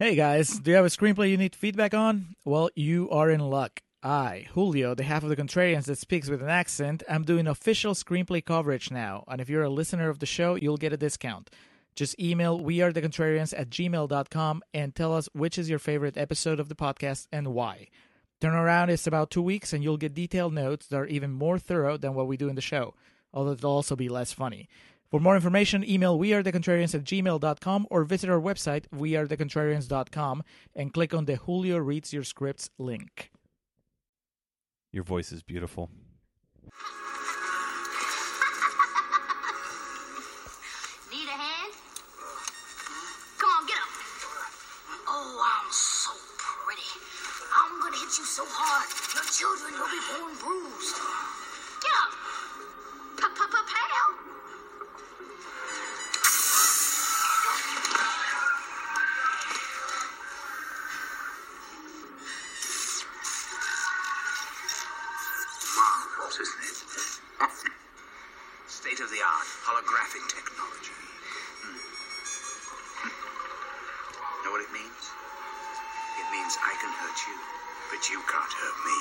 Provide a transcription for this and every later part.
Hey guys, do you have a screenplay you need feedback on? Well, you are in luck. I, Julio, the half of the Contrarians that speaks with an accent, I'm doing official screenplay coverage now, and if you're a listener of the show, you'll get a discount. Just email wearethecontrarians at gmail.com and tell us which is your favorite episode of the podcast and why. Turnaround is about two weeks, and you'll get detailed notes that are even more thorough than what we do in the show, although it'll also be less funny. For more information, email wearethecontrarians at gmail.com or visit our website, wearethecontrarians.com, and click on the Julio Reads Your Scripts link. Your voice is beautiful. Need a hand? Come on, get up. Oh, I'm so pretty. I'm gonna hit you so hard, your children will be born bruised. Get up. Pa-pa-pa-pal. Marvelous, you can't hurt me.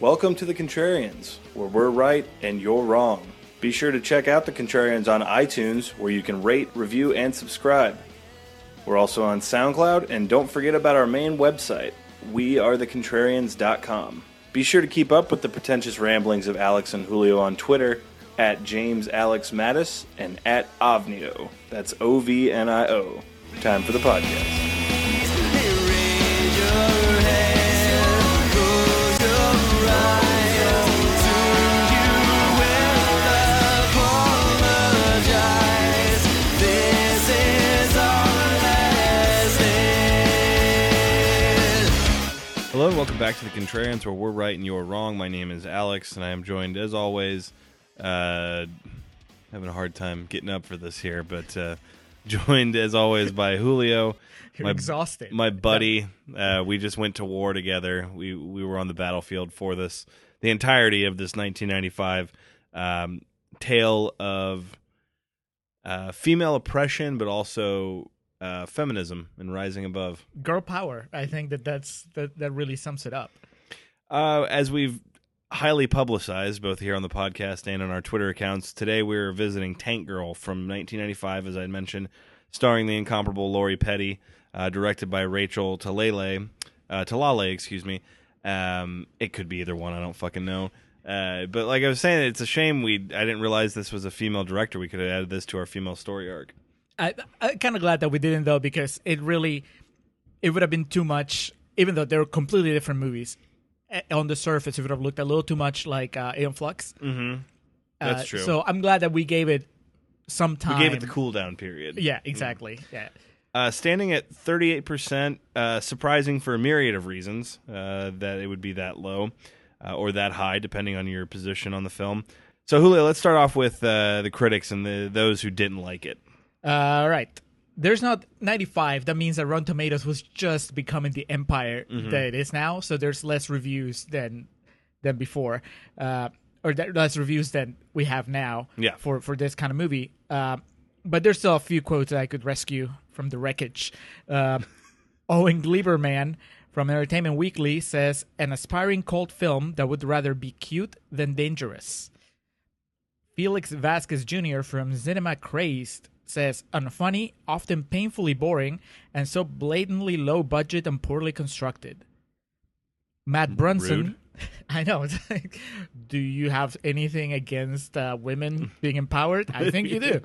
Welcome to the Contrarians, where we're right and you're wrong. Be sure to check out the Contrarians on iTunes, where you can rate, review, and subscribe. We're also on SoundCloud, and don't forget about our main website, wearethecontrarians.com. Be sure to keep up with the pretentious ramblings of Alex and Julio on Twitter at James Alex Mattis and at Ovnio. That's O V N I O. Time for the podcast. Welcome back to the Contrarians, where we're right and you're wrong. My name is Alex, and I am joined, as always, uh, having a hard time getting up for this here, but uh, joined, as always, by Julio. You're my, exhausted. My buddy. Uh, we just went to war together. We we were on the battlefield for this, the entirety of this 1995 um, tale of uh, female oppression, but also uh, feminism and rising above. Girl power. I think that that's that, that really sums it up. Uh, as we've highly publicized both here on the podcast and on our Twitter accounts, today we're visiting Tank Girl from 1995, as I mentioned, starring the incomparable Lori Petty, uh, directed by Rachel Talele, uh, Talalay, excuse me. Um, it could be either one. I don't fucking know. Uh, but like I was saying, it's a shame we I didn't realize this was a female director. We could have added this to our female story arc. I, I'm kind of glad that we didn't though because it really it would have been too much. Even though they're completely different movies, eh, on the surface it would have looked a little too much like uh, Aeon Flux. Mm-hmm. That's Uh, true. So I'm glad that we gave it some time. we gave it the cool down period. Yeah, exactly. Yeah. Uh, standing at 38%, uh, surprising for a myriad of reasons uh, that it would be that low uh, or that high, depending on your position on the film. So, Julio, let's start off with uh, the critics and the those who didn't like it. All right. There's not 95. That means that Rotten Tomatoes was just becoming the empire Mm-hmm. that it is now. So there's less reviews than than before, uh, or th- less reviews than we have now. Yeah. For for this kind of movie. Uh, but there's still a few quotes that I could rescue from the wreckage. Uh, Owen Gleiberman from Entertainment Weekly says an aspiring cult film that would rather be cute than dangerous. Felix Vasquez Jr. from Cinema Crazed says unfunny, often painfully boring, and so blatantly low budget and poorly constructed. Matt Brunson. Rude. I know. It's like, do you have anything against uh, women being empowered? I think you do.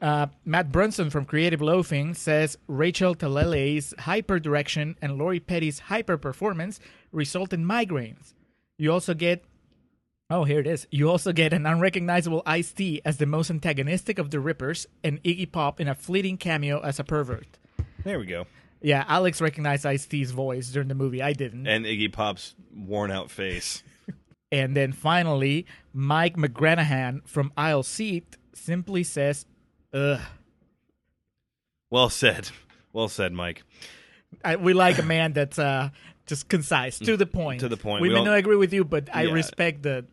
Uh, Matt Brunson from Creative Loafing says Rachel Talele's hyper direction and Lori Petty's hyper performance result in migraines. You also get Oh, here it is. You also get an unrecognizable Ice T as the most antagonistic of the Rippers, and Iggy Pop in a fleeting cameo as a pervert. There we go. Yeah, Alex recognized Ice T's voice during the movie. I didn't. And Iggy Pop's worn out face. And then finally, Mike McGranahan from Aisle Seat simply says, "Ugh." Well said. Well said, Mike. I, we like a man that's uh, just concise, to the point. To the point. We, We may don't- not agree with you, but I Yeah. respect the.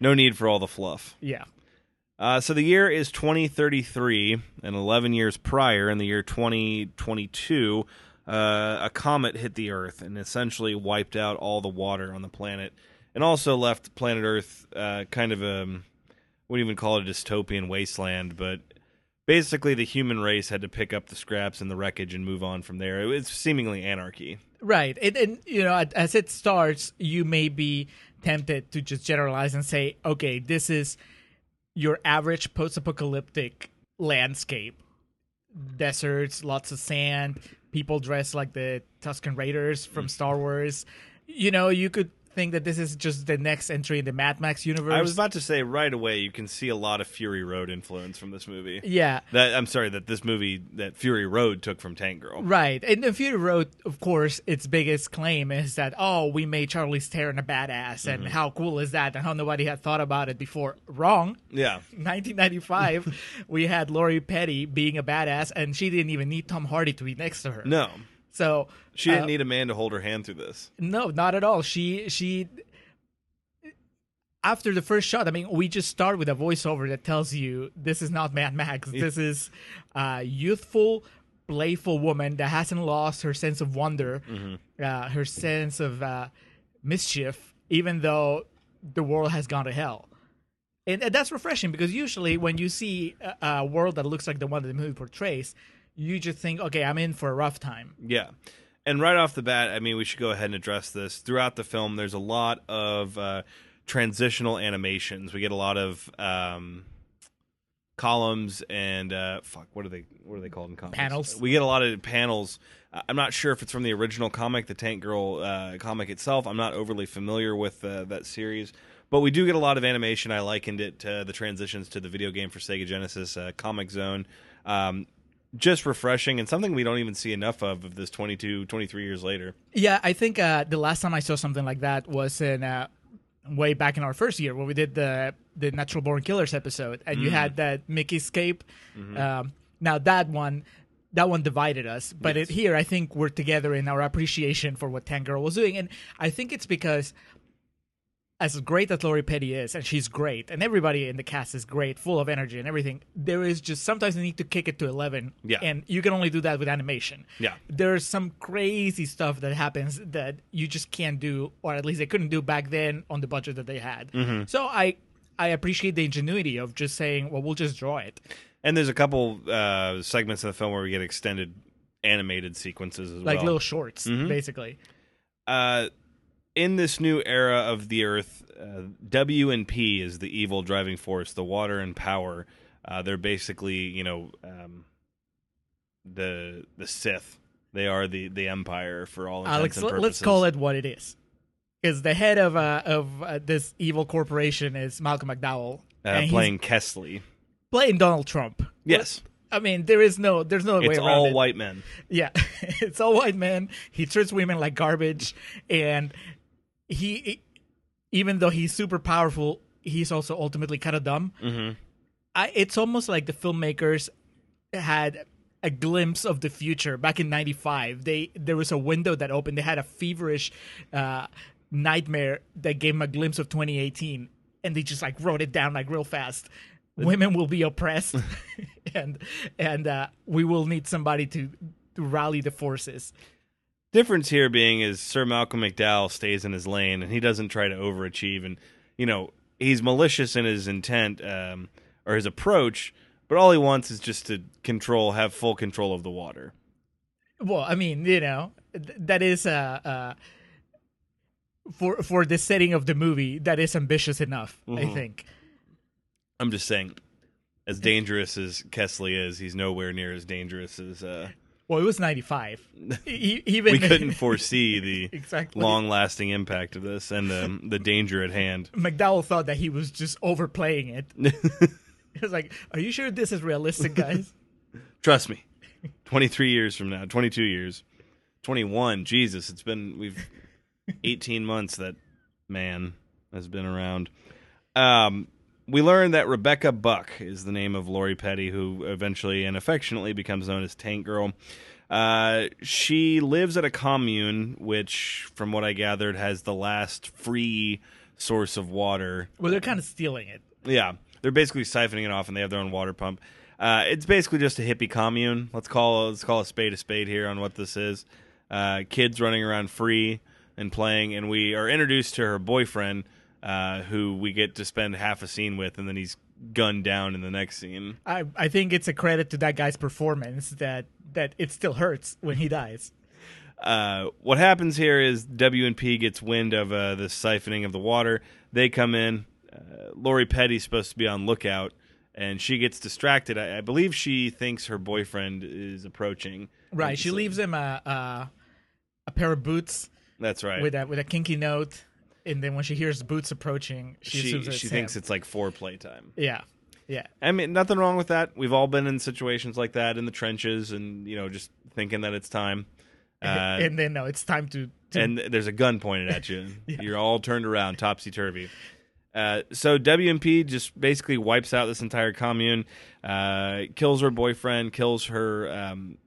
No need for all the fluff. Yeah. Uh, so the year is 2033, and 11 years prior, in the year 2022, uh, a comet hit the Earth and essentially wiped out all the water on the planet, and also left planet Earth uh, kind of a, wouldn't even call it a dystopian wasteland, but basically the human race had to pick up the scraps and the wreckage and move on from there. It was seemingly anarchy. Right. And, and you know, as it starts, you may be tempted to just generalize and say, okay, this is your average post apocalyptic landscape deserts, lots of sand, people dressed like the Tusken Raiders from mm. Star Wars. You know, you could think that this is just the next entry in the Mad Max universe. I was about to say right away, you can see a lot of Fury Road influence from this movie. yeah. That I'm sorry that this movie that Fury Road took from Tank Girl. Right. And the Fury Road, of course, its biggest claim is that, oh, we made Charlize Theron a badass. And mm-hmm. how cool is that? And how nobody had thought about it before. Wrong. Yeah, 1995, we had Lori Petty being a badass, and she didn't even need Tom Hardy to be next to her. no, So she didn't uh, need a man to hold her hand through this. No, not at all. She she after the first shot, I mean, we just start with a voiceover that tells you this is not Mad Max. This is a youthful, playful woman that hasn't lost her sense of wonder, uh, her sense of uh, mischief, even though the world has gone to hell. And, and that's refreshing because usually when you see a, a world that looks like the one that the movie portrays, you just think, okay, I'm in for a rough time. Yeah. And right off the bat, I mean, we should go ahead and address this. Throughout the film, there's a lot of uh, transitional animations. We get a lot of um, columns and uh, fuck, what are they? What are they called in comics? Panels. We get a lot of panels. Uh, I'm not sure if it's from the original comic, the Tank Girl uh, comic itself. I'm not overly familiar with uh, that series. But we do get a lot of animation. I likened it to the transitions to the video game for Sega Genesis, uh, Comix Zone. Um, just refreshing and something we don't even see enough of of this 22 23 years later Yeah, I think uh, the last time I saw something like that was in uh, way back in our first year when we did the the Natural Born Killers episode, and you had that Mickey escape. Um, now that one. That one divided us, but it, here I think we're together in our appreciation for what Tank Girl was doing, and I think it's because as great as Lori Petty is, and she's great, and everybody in the cast is great, full of energy and everything. There is just sometimes you need to kick it to eleven, Yeah. and you can only do that with animation. Yeah. there's some crazy stuff that happens that you just can't do, or at least they couldn't do back then on the budget that they had. Mm-hmm. So I I appreciate the ingenuity of just saying, well, we'll just draw it. and there's a couple uh, segments of the film where we get extended animated sequences as Like well Like little shorts, Mm-hmm. basically. uh, in this new era of the earth uh, w and p is the evil driving force the water and power. Uh, they're basically you know um, the the sith. They are the the empire for all intents Alex, and let- purposes let's call it what it is. Because the head of uh, of uh, this evil corporation is Malcolm McDowell, uh, and he's playing kesslee. Playing Donald Trump. yes. I mean, there is no, there's no way it's around all it. white men. Yeah, it's all white men. He treats women like garbage, and he, even though he's super powerful, he's also ultimately kind of dumb. Mm-hmm. I, it's almost like the filmmakers had a glimpse of the future back in '95. They there was a window that opened. They had a feverish uh, nightmare that gave them a glimpse of 2018, and they just like wrote it down like real fast. Women will be oppressed, and and uh, we will need somebody to, to rally the forces. Difference here being is Sir Malcolm McDowell stays in his lane and he doesn't try to overachieve and you know he's malicious in his intent um, or his approach, but all he wants is just to control, have full control of the water. Well, I mean, you know, th- that is uh, uh, for for the setting of the movie. That is ambitious enough, I think. I'm just saying, as dangerous as Kesslee is, he's nowhere near as dangerous as uh, Well, it was '95. E- even we couldn't foresee the Exactly. long-lasting impact of this and the the danger at hand. McDowell thought that he was just overplaying it. he was like, "Are you sure this is realistic, guys?" Trust me. 23 years from now, 22 years, 21. Jesus, it's been we've 18 months that man has been around. Um we learn that Rebecca Buck is the name of Lori Petty, who eventually and affectionately becomes known as Tank Girl. Uh, she lives at a commune, which, from what I gathered, has the last free source of water. Well, they're kind of stealing it. Yeah, they're basically siphoning it off, and they have their own water pump. Uh, it's basically just a hippie commune. Let's call let's call a spade a spade here on what this is. Uh, kids running around free and playing, and we are introduced to her boyfriend, uh, who we get to spend half a scene with, and then he's gunned down in the next scene. I I think it's a credit to that guy's performance that that it still hurts when he dies. Uh, what happens here is W and P gets wind of uh, the siphoning of the water. They come in. Uh, Lori Petty's supposed to be on lookout, and she gets distracted. I, I believe she thinks her boyfriend is approaching. Right. She leaves him a a, a pair of boots That's right. with a with a kinky note, and then when she hears boots approaching, she, she assumes she it's thinks him. it's like foreplay time. yeah, yeah. I mean, nothing wrong with that. We've all been in situations like that in the trenches, and you know, just thinking that it's time. Uh, and then no, it's time to. to and there's a gun pointed at you. You're all turned around, topsy turvy. Uh, so WMP just basically wipes out this entire commune, uh, kills her boyfriend, kills her. Um,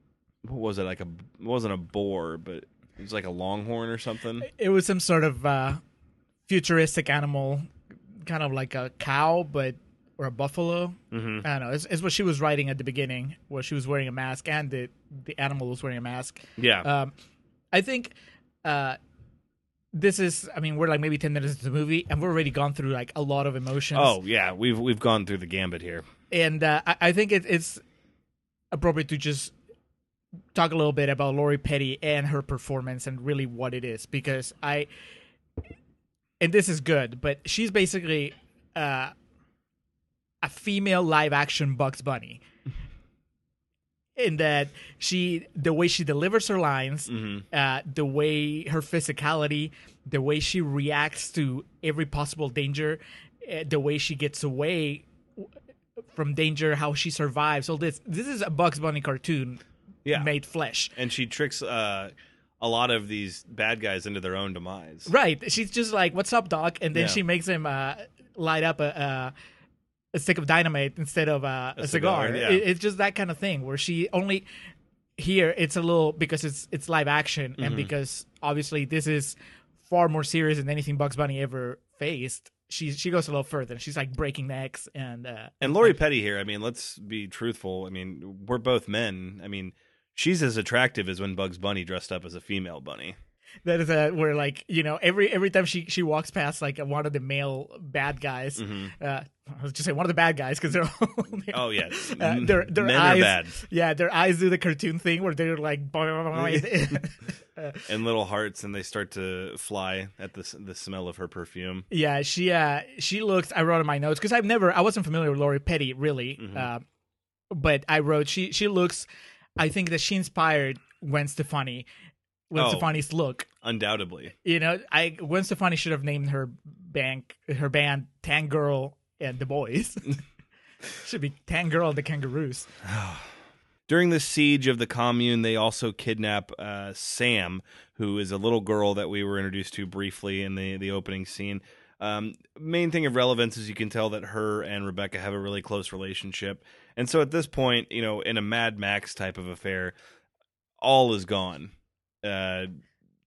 what was it like a? It wasn't a boar, but it was like a longhorn or something. it was some sort of uh, futuristic animal, kind of like a cow, but or a buffalo. Mm-hmm. I don't know. It's, it's what she was riding at the beginning, where she was wearing a mask, and the the animal was wearing a mask. Yeah, Um, I think uh, this is. I mean, we're like maybe ten minutes into the movie, and we've already gone through like a lot of emotions. Oh yeah, we've we've gone through the gambit here. and uh, I, I think it, it's appropriate to just talk a little bit about Lori Petty and her performance and really what it is because I and this is good, but she's basically uh, a female live action Bugs Bunny. In that she, the way she delivers her lines, uh, the way her physicality, the way she reacts to every possible danger, uh, the way she gets away from danger, how she survives. All this. This is a Bugs Bunny cartoon Yeah, made flesh. and she tricks uh, a lot of these bad guys into their own demise. Right. She's just like, "What's up, Doc?" And then Yeah. she makes him uh, light up a, a a stick of dynamite instead of uh, a, cigar. cigar, yeah. It- it's just that kind of thing where she only here it's a little because it's it's live action Mm-hmm. and because obviously this is far more serious than anything Bugs Bunny ever faced. She she goes a little further. She's like breaking necks and uh, And Lori Petty here, I mean, let's be truthful. I mean, we're both men. I mean, she's as attractive as when Bugs Bunny dressed up as a female bunny. that is uh, where like you know every every time she she walks past like one of the male bad guys uh i was just saying one of the bad guys because they're all Oh, yeah. uh, their their Men eyes are bad. yeah their eyes do the cartoon thing where they're like And little hearts, and they start to fly at the, the smell of her perfume. yeah she uh she looks i wrote in my notes because i've never i wasn't familiar with lori petty really Mm-hmm. uh, but i wrote she she looks i think that she inspired gwen stefani Gwen Oh. Stefani's look Undoubtedly. You know, I Gwen Stefani should have named her bank her band Tank Girl and the Boys. should be Tank Girl and the Kangaroos. During the siege of the commune, they also kidnap uh, Sam, who is a little girl that we were introduced to briefly in the, the opening scene. Um, main thing of relevance is you can tell that her and Rebecca have a really close relationship. And so at this point, you know, in a Mad Max type of affair, all is gone. Uh,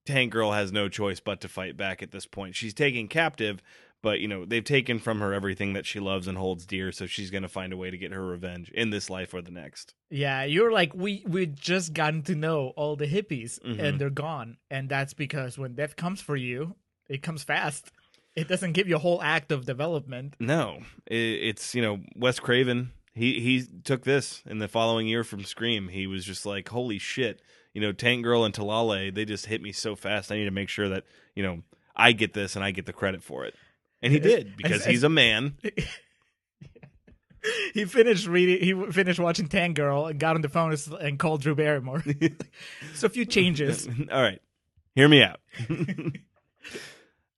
Tank Girl has no choice but to fight back at this point. She's taken captive, but you know they've taken from her everything that she loves and holds dear. So she's going to find a way to get her revenge in this life or the next. Yeah, you're like we we just gotten to know all the hippies Mhm. and they're gone, and that's because when death comes for you, it comes fast. It doesn't give you a whole act of development. No, i- it's you know Wes Craven. He he took this in the following year from Scream. He was just like, holy shit, you know, Tank Girl and Talalay. They just hit me so fast. I need to make sure that you know I get this and I get the credit for it. And he did because he's a man. He finished reading. He finished watching Tank Girl and got on the phone and called Drew Barrymore. so a few changes. All right, hear me out.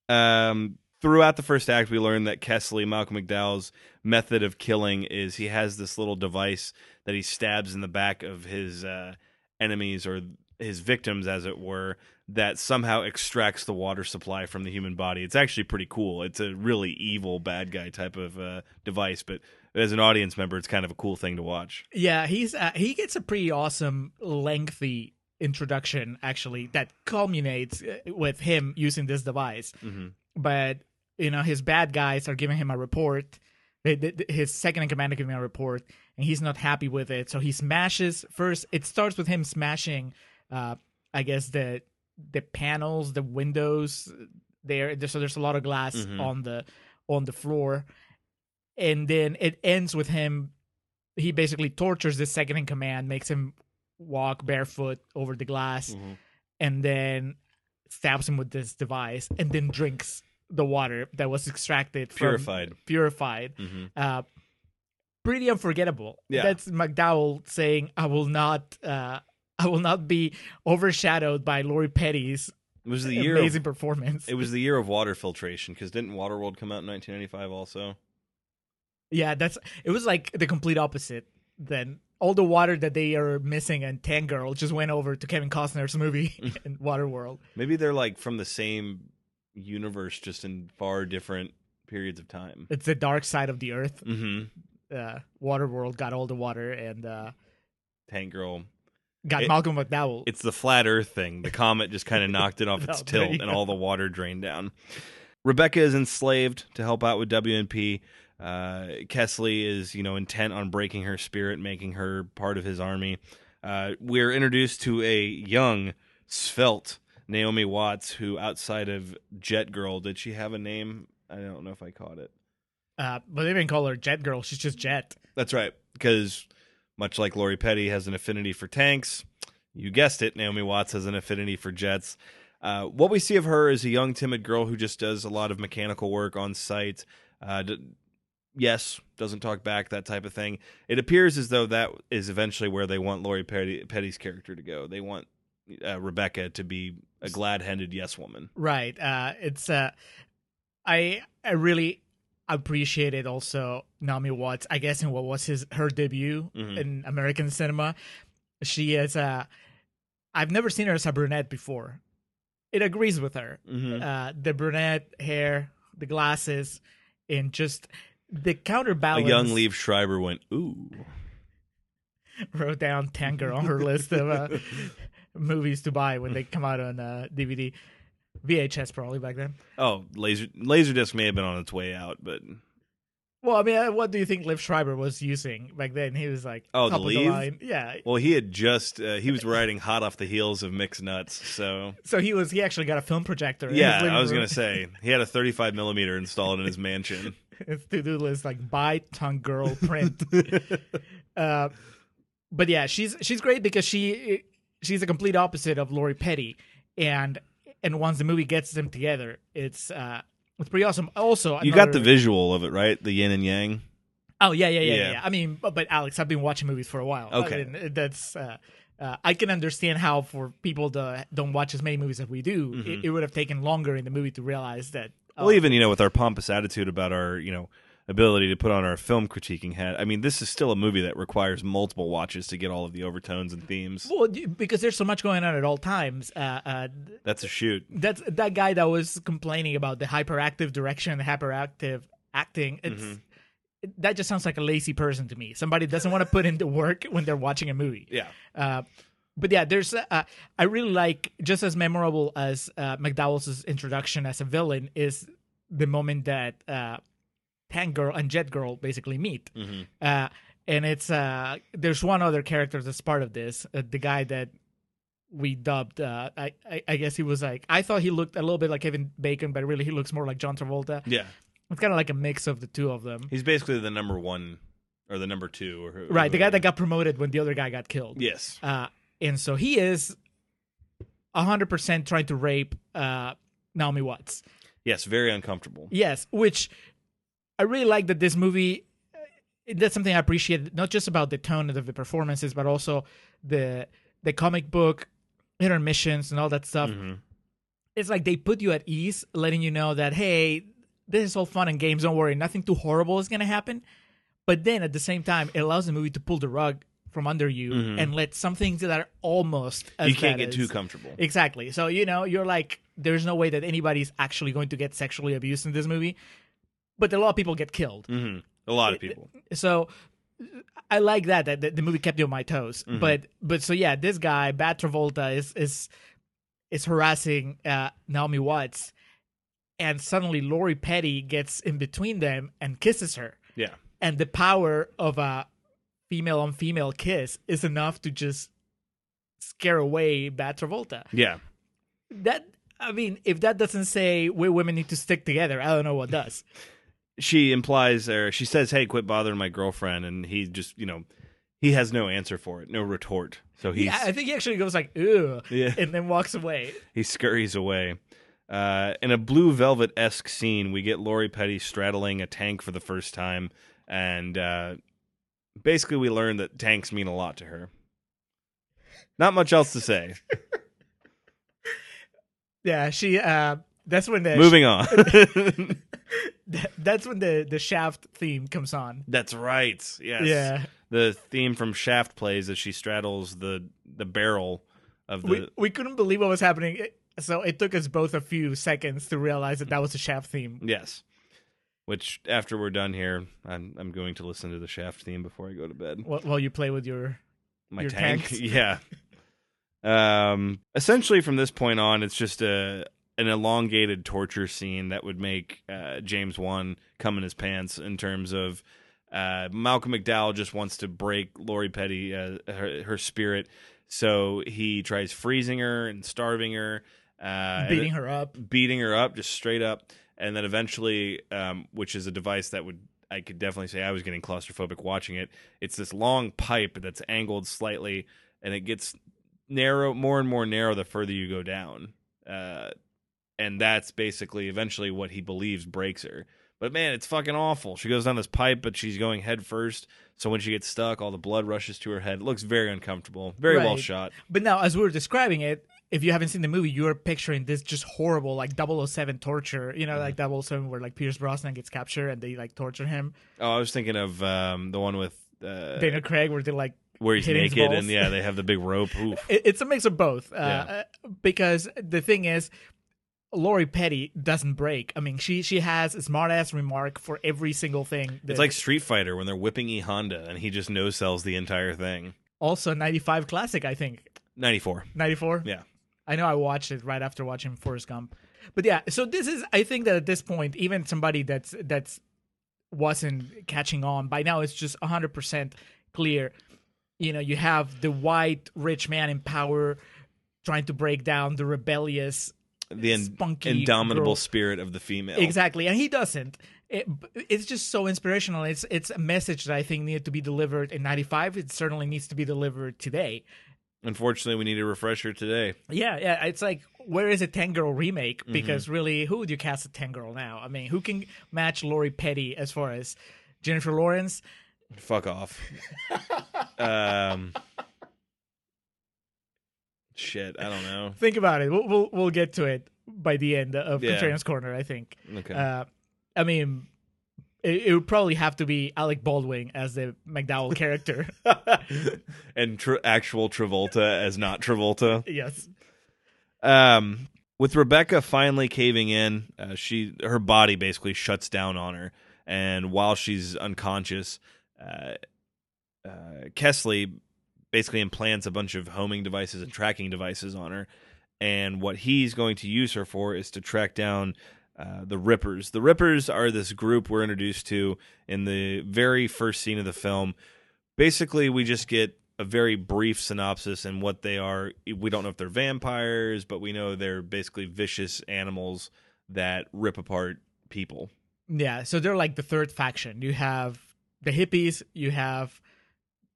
um, throughout the first act, we learn that Kesslee, Malcolm McDowell's method of killing is he has this little device that he stabs in the back of his uh, enemies or his victims, as it were, that somehow extracts the water supply from the human body. It's actually pretty cool. It's a really evil bad guy type of uh, device, but as an audience member, it's kind of a cool thing to watch. Yeah, he's uh, he gets a pretty awesome, lengthy introduction actually that culminates uh, with him using this device. But you know, his bad guys are giving him a report. They- they- His second in command giving him a report, and he's not happy with it. So he smashes first. It starts with him smashing, uh, I guess the the panels, the windows. Uh, there, so there's a lot of glass mm-hmm. on the on the floor, and then it ends with him he basically tortures the second in command, makes him walk barefoot over the glass, mm-hmm. and then stabs him with this device, and then drinks the water that was extracted from Purified. purified. Uh, pretty unforgettable. Yeah. That's McDowell saying, "I will not, uh, I will not be overshadowed by Lori Petty's It was the year. amazing Of, performance." it was the year of water filtration because didn't Waterworld come out in 1995 also? Yeah, that's it was like the complete opposite. Then all the water that they are missing and Tank Girl just went over to Kevin Costner's movie in Waterworld. Maybe they're like from the same universe, just in far different periods of time. It's the dark side of the earth. hmm Uh, Waterworld got all the water and uh, Tank Girl. got It- Malcolm McDowell. It's the flat Earth thing. The comet just kind of knocked it off its Oh, there tilt, and go. all the water drained down. Rebecca is enslaved to help out with WNP. Uh, Kesslee is, you know, intent on breaking her spirit, making her part of his army. Uh, we're introduced to a young, svelte Naomi Watts, who, outside of Jet Girl, did she have a name? I don't know if I caught it. Uh, but they didn't call her Jet Girl. She's just Jet. That's right, because much like Lori Petty has an affinity for tanks, you guessed it, Naomi Watts has an affinity for jets. Uh, what we see of her is a young, timid girl who just does a lot of mechanical work on site. Uh, d- yes, doesn't talk back, that type of thing. It appears as though that is eventually where they want Lori Petty, Petty's character to go. They want uh, Rebecca to be a glad-handed yes woman. Right. Uh, it's uh, I I really appreciated also Naomi Watts. I guess in what was his her debut Mhm. in American cinema, she is uh, I've never seen her as a brunette before. It agrees with her. Mhm. Uh, the brunette hair, the glasses, and just the A counterbalance. young Liev Schreiber went, ooh. wrote down Tanger on her list of uh, movies to buy when they come out on uh, DVD, VHS probably back then. Oh, laser Laserdisc may have been on its way out, but Well, I mean, uh, what do you think Liev Schreiber was using back then? He was like, Oh, the top of the line. Yeah. Well, he had just uh, he was riding hot off the heels of Mixed Nuts, so So he was he actually got a film projector. in yeah, I was room. gonna say he had a 35 millimeter installed in his mansion. his to do list like buy tongue girl print. uh, but yeah, she's she's great because she she's a complete opposite of Lori Petty, and and once the movie gets them together, it's uh it's pretty awesome. Also, You got the visual of it, right? The yin and yang. Oh yeah, yeah, yeah, yeah. Yeah. I mean, but, but Alex, I've been watching movies for a while. Okay. I mean, that's uh, uh, I can understand how for people that don't watch as many movies as we do, it, it would have taken longer in the movie to realize that. Mm-hmm. Well, even you know, with our pompous attitude about our you know ability to put on our film critiquing hat, I mean, this is still a movie that requires multiple watches to get all of the overtones and themes. well, because there's so much going on at all times. Uh, uh, That's a shoot. that's that guy that was complaining about the hyperactive direction, the hyperactive acting. It's Mm-hmm. that just sounds like a lazy person to me. Somebody doesn't want to put in the work when they're watching a movie. Yeah. Uh, but yeah, there's uh, I really like just as memorable as uh, McDowell's introduction as a villain is the moment that uh, Tank Girl and Jet Girl basically meet. Uh, and it's uh, there's one other character that's part of this, uh, the guy that we dubbed. Uh, I, I I guess he was like I thought he looked a little bit like Kevin Bacon, but really he looks more like John Travolta. Yeah. It's kind of like a mix of the two of them. He's basically the number one or the number two, or who- Right, the guy that got promoted when the other guy got killed. Yes. Uh, and so he is 100% trying to rape uh, Naomi Watts. Yes. Very uncomfortable. Yes, which I really like that this movie. uh, That's something I appreciate, not just about the tone of the performances, but also the the comic book intermissions and all that stuff. Mhm. It's like they put you at ease, letting you know that hey, this is all fun and games. Don't worry, nothing too horrible is gonna happen. But then at the same time, it allows the movie to pull the rug from under you and let some things that are almost as Mm-hmm. you can't get too comfortable. Exactly. So you know, you're like, there's no way that anybody's actually going to get sexually abused in this movie, but a lot of people get killed. hmm A lot of people. So I like that that the, movie kept you on my toes. Mm-hmm. But but so yeah, this guy, Bad Travolta, is is is harassing uh, Naomi Watts, and suddenly Lori Petty gets in between them and kisses her, Yeah. and the power of a female on female kiss is enough to just scare away Bad Travolta. Yeah. That I mean, if that doesn't say we women need to stick together, I don't know what does. She implies or she says, "Hey, quit bothering my girlfriend," and he just, you know, he has no answer for it, no retort. So he, Yeah, I think he actually goes like, "Ew," Yeah. and then walks away. he scurries away. Uh, in a blue velvet esque scene, we get Lori Petty straddling a tank for the first time, and uh, basically we learn that tanks mean a lot to her. Not much else to say. Yeah, she. uh That's when the Moving on. That's when the the Shaft theme comes on. That's right. Yes. Yeah, The theme from Shaft plays as she straddles the the barrel of the. we we couldn't believe what was happening, so it took us both a few seconds to realize that that was the Shaft theme. Yes. Which after we're done here, I'm I'm going to listen to the Shaft theme before I go to bed. While, while you play with your My Your tank. tanks. yeah. Um essentially from this point on it's just a an elongated torture scene that would make uh, James Wan come in his pants in terms of uh, Malcolm McDowell just wants to break Lori Petty uh, her, her spirit, so he tries freezing her and starving her, uh, beating her up. beating her up just straight up. And then eventually um, which is a device that would i could definitely say i was getting claustrophobic watching it. It's this long pipe that's angled slightly and it gets narrow more and more narrow the further you go down uh, and that's basically eventually what he believes breaks her but man it's fucking awful she goes down this pipe but she's going head first so when she gets stuck all the blood rushes to her head it looks very uncomfortable very well shot But now, as we were describing it, if you haven't seen the movie, you're picturing this just horrible, like 007 torture. You know, like 007 where like Pierce Brosnan gets captured and they like torture him. oh i was thinking of um, the one with uh, Dana Craig, where they like where he's naked and yeah, they have the big rope. It, it's a mix of both. Uh, Yeah. uh, because the thing is, Lori Petty doesn't break. I mean, she she has a smart ass remark for every single thing. that- It's like Street Fighter when they're whipping E Honda and he just no sells the entire thing. also 95 classic, I think. Ninety four. 94. Yeah. I know I watched it right after watching Forrest Gump. But yeah, so this is I think that at this point, even somebody that's that's wasn't catching on by now, it's just 100% clear. You know, you have the white rich man in power trying to break down the rebellious The in- Spunky indomitable girl. spirit of the female. Exactly, and he doesn't. It, it's just so inspirational. It's it's a message that I think needed to be delivered in '95. It certainly needs to be delivered today. Unfortunately, we need a refresher today. Yeah, yeah. It's like where is a Tank Girl remake? Mm-hmm. Because really, who would you cast a Tank Girl now? I mean, who can match Lori Petty as far as Jennifer Lawrence? Fuck off. um. Shit, I don't know. Think about it. We'll we'll, we'll get to it by the end of Yeah. Contrarian's Corner. I think. Okay. Uh, I mean, it, it would probably have to be Alec Baldwin as the McDowell character. and tr- actual Travolta as not Travolta. yes. Um, with Rebecca finally caving in, uh, she her body basically shuts down on her, and while she's unconscious, uh, uh, Kesslee basically implants a bunch of homing devices and tracking devices on her. And what he's going to use her for is to track down uh, the Rippers. The Rippers are this group we're introduced to in the very first scene of the film. Basically, we just get a very brief synopsis and what they are. We don't know if they're vampires, but we know they're basically vicious animals that rip apart people. Yeah. So they're like the third faction. You have the hippies. You have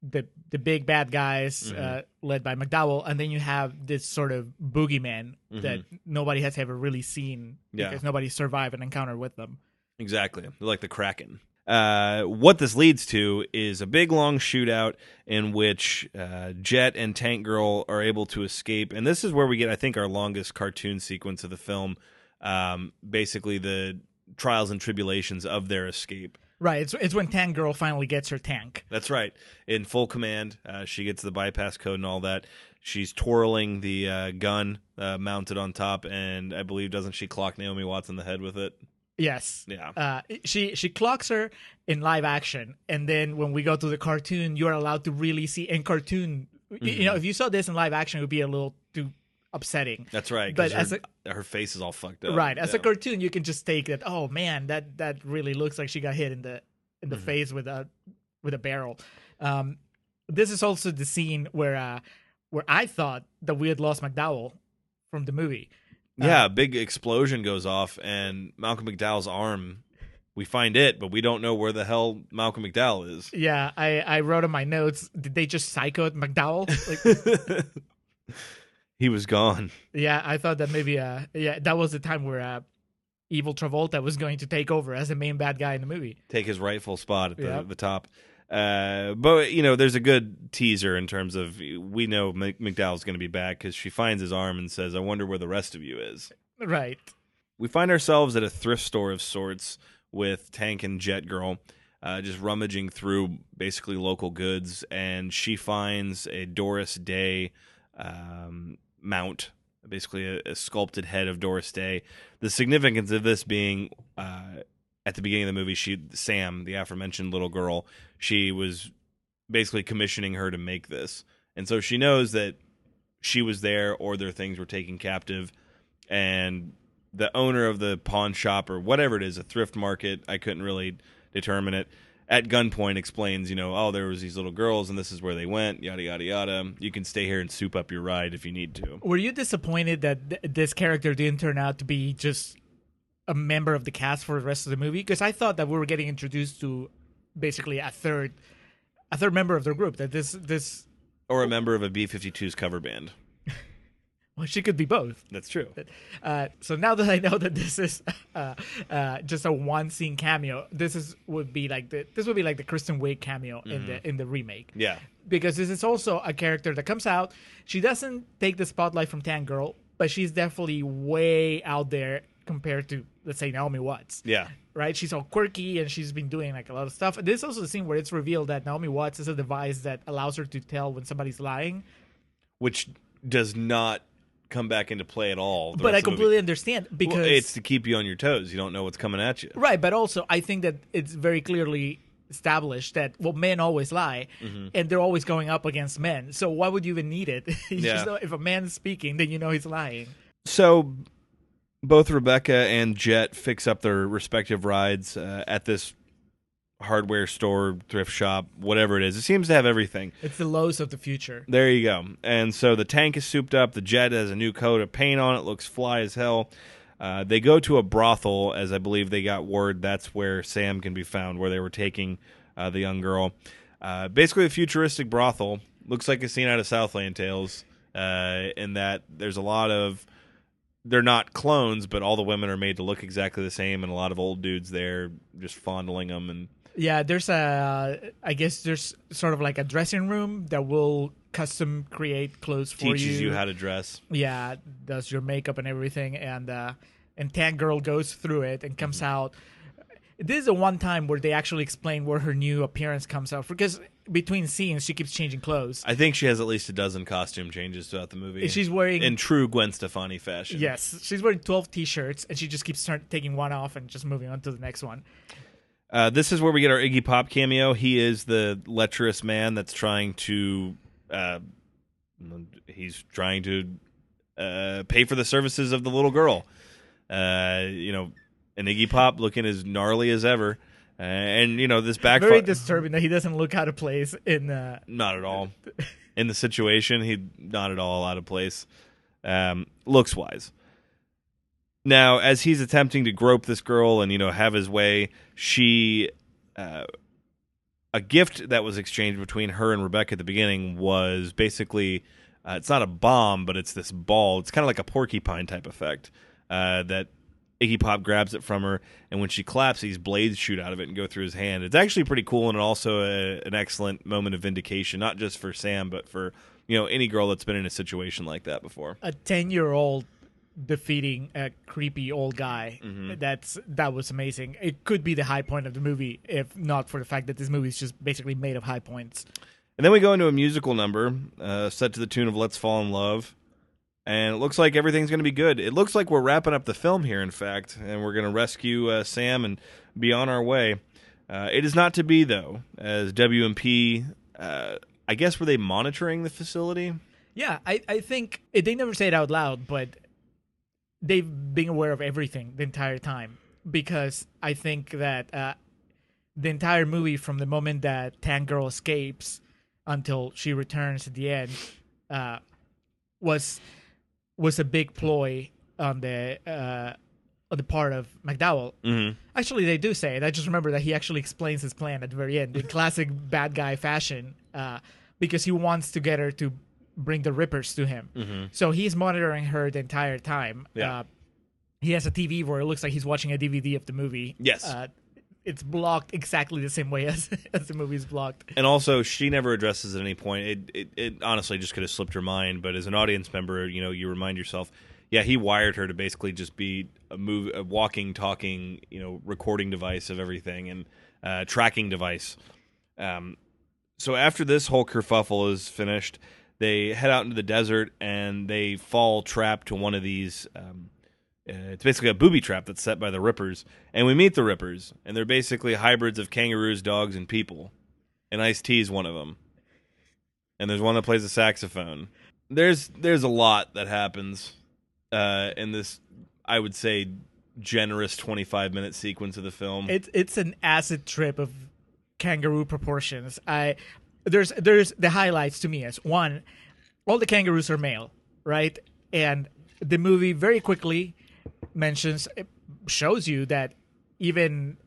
the the big bad guys uh, led by McDowell, and then you have this sort of boogeyman that nobody has ever really seen Yeah. because nobody survived an encounter with them. Exactly. Like the Kraken. Uh, what this leads to is a big long shootout in which uh, Jet and Tank Girl are able to escape. And this is where we get, I think, our longest cartoon sequence of the film. Um, basically, the trials and tribulations of their escape. Right. It's it's when Tank Girl finally gets her tank. That's right. In full command, uh, she gets the bypass code and all that. She's twirling the uh, gun uh, mounted on top, and I believe doesn't she clock Naomi Watts in the head with it? Yes. Yeah. Uh, she she clocks her in live action, and then when we go to the cartoon, you're allowed to really see in cartoon. You Mm-hmm. know, if you saw this in live action, it would be a little too upsetting. That's right. But 'cause as her, her face is all fucked up. Right. As a cartoon, you can just take that. Oh man, that that really looks like she got hit in the in Mm-hmm. the face with a with a barrel. Um, this is also the scene where uh, where I thought that we had lost McDowell from the movie. Yeah, a big explosion goes off, and Malcolm McDowell's arm. We find it, but we don't know where the hell Malcolm McDowell is. Yeah, I I wrote in my notes. Did they just psycho McDowell? Like, he was gone. yeah, I thought that maybe uh yeah that was the time where uh, Evil Travolta was going to take over as the main bad guy in the movie. take his rightful spot at the, Yeah. the top. Uh, but you know, there's a good teaser in terms of we know Mc- McDowell's going to be back because she finds his arm and says, "I wonder where the rest of you is." Right. We find ourselves at a thrift store of sorts with Tank and Jet Girl, uh, just rummaging through basically local goods, and she finds a Doris Day um, mount, basically a, a sculpted head of Doris Day. The significance of this being uh, at the beginning of the movie, she Sam, the aforementioned little girl, she was basically commissioning her to make this, and so she knows that she was there or their things were taken captive, and the owner of the pawn shop or whatever it is, a thrift market, I couldn't really determine it. At gunpoint, explains, you know, oh, there was these little girls, and this is where they went, yada yada yada. You can stay here and soup up your ride if you need to. Were you disappointed that th- this character didn't turn out to be just a member of the cast for the rest of the movie? Because I thought that we were getting introduced to basically a third, a third member of their group. That this this Or a member of a B-52's cover band. Well, she could be both. That's true. Uh, so now that I know that this is uh, uh, just a one scene cameo, this is would be like the this would be like the Kristen Wiig cameo in the in the remake. Yeah. because this is also a character that comes out. She doesn't take the spotlight from Tank Girl, but she's definitely way out there compared to let's say Naomi Watts. Yeah. Right? She's all quirky and she's been doing like a lot of stuff. This is also the scene where it's revealed that Naomi Watts is a device that allows her to tell when somebody's lying. Which does not come back into play at all. but I rest of the completely understand because Well, it's to keep you on your toes. You don't know what's coming at you. Right, but also I think that it's very clearly established that well men always lie Mm-hmm. and they're always going up against men. So why would you even need it? Yeah. know if a man's speaking, then you know he's lying. So both Rebecca and Jet fix up their respective rides uh, at this hardware store, thrift shop, whatever it is. It seems to have everything. It's the Lowe's of the future. There you go. And so the tank is souped up. The Jet has a new coat of paint on it. Looks fly as hell. Uh, they go to a brothel, as I believe they got word that's where Sam can be found, where they were taking uh, the young girl. Uh, basically, a futuristic brothel. Looks like a scene out of Southland Tales, uh, in that there's a lot of. They're not clones, but all the women are made to look exactly the same, and a lot of old dudes there just fondling them. And Yeah, there's a I guess there's sort of like a dressing room that will custom create clothes for teaches you. Teaches you how to dress. yeah, does your makeup and everything, and uh, and Tank Girl goes through it and comes Mm-hmm. out. This is the one time where they actually explain where her new appearance comes out because between scenes she keeps changing clothes. I think she has at least a dozen costume changes throughout the movie. She's wearing in true Gwen Stefani fashion. yes, she's wearing twelve t-shirts and she just keeps start taking one off and just moving on to the next one. Uh, this is where we get our Iggy Pop cameo. He is the lecherous man that's trying to. Uh, he's trying to uh, pay for the services of the little girl. Uh, you know, and Iggy Pop looking as gnarly as ever. Uh, and you know this backfire. Very disturbing that he doesn't look out of place in. Uh, not at all in the situation. He not at all out of place, um, looks wise. Now, as he's attempting to grope this girl and you know have his way, she, uh, a gift that was exchanged between her and Rebecca at the beginning was basically, uh, it's not a bomb, but it's this ball. It's kind of like a porcupine type effect uh, that Iggy Pop grabs it from her, and when she claps, these blades shoot out of it and go through his hand. It's actually pretty cool and also a, an excellent moment of vindication, not just for Sam, but for you know any girl that's been in a situation like that before. a 10 year old defeating a creepy old guy. That's that was amazing. It could be the high point of the movie if not for the fact that this movie is just basically made of high points. And then we go into a musical number uh, set to the tune of Let's Fall in Love. And it looks like everything's going to be good. It looks like we're wrapping up the film here, in fact, and we're going to rescue uh, Sam and be on our way. Uh, it is not to be, though, as WMP, uh, I guess, were they monitoring the facility? Yeah, I, I think they never say it out loud, but they've been aware of everything the entire time because I think that uh, the entire movie, from the moment that Tank Girl escapes until she returns at the end, uh, was was a big ploy on the uh, on the part of McDowell. Mm-hmm. Actually, they do say it. I just remember that he actually explains his plan at the very end in classic bad guy fashion, uh, because he wants to get her to bring the Rippers to him. So he's monitoring her the entire time. Yeah. Uh, he has a TV where it looks like he's watching a DVD of the movie. Yes. Uh, it's blocked exactly the same way as, as the movie's blocked. And also, she never addresses at any point. It, it, it honestly just could have slipped her mind. But as an audience member, you know, you remind yourself, yeah, he wired her to basically just be a move, a walking, talking, you know, recording device of everything and uh, tracking device. Um, so after this whole kerfuffle is finished, they head out into the desert and they fall trapped to one of these. Um, uh, it's basically a booby trap that's set by the Rippers, and we meet the Rippers, and they're basically hybrids of kangaroos, dogs, and people. And Ice T is one of them. And there's one that plays a saxophone. There's there's a lot that happens uh, in this. I would say generous 25 minute sequence of the film. It's it's an acid trip of kangaroo proportions. I there's there's the highlights to me as one, all the kangaroos are male, right? And the movie very quickly mentions shows you that even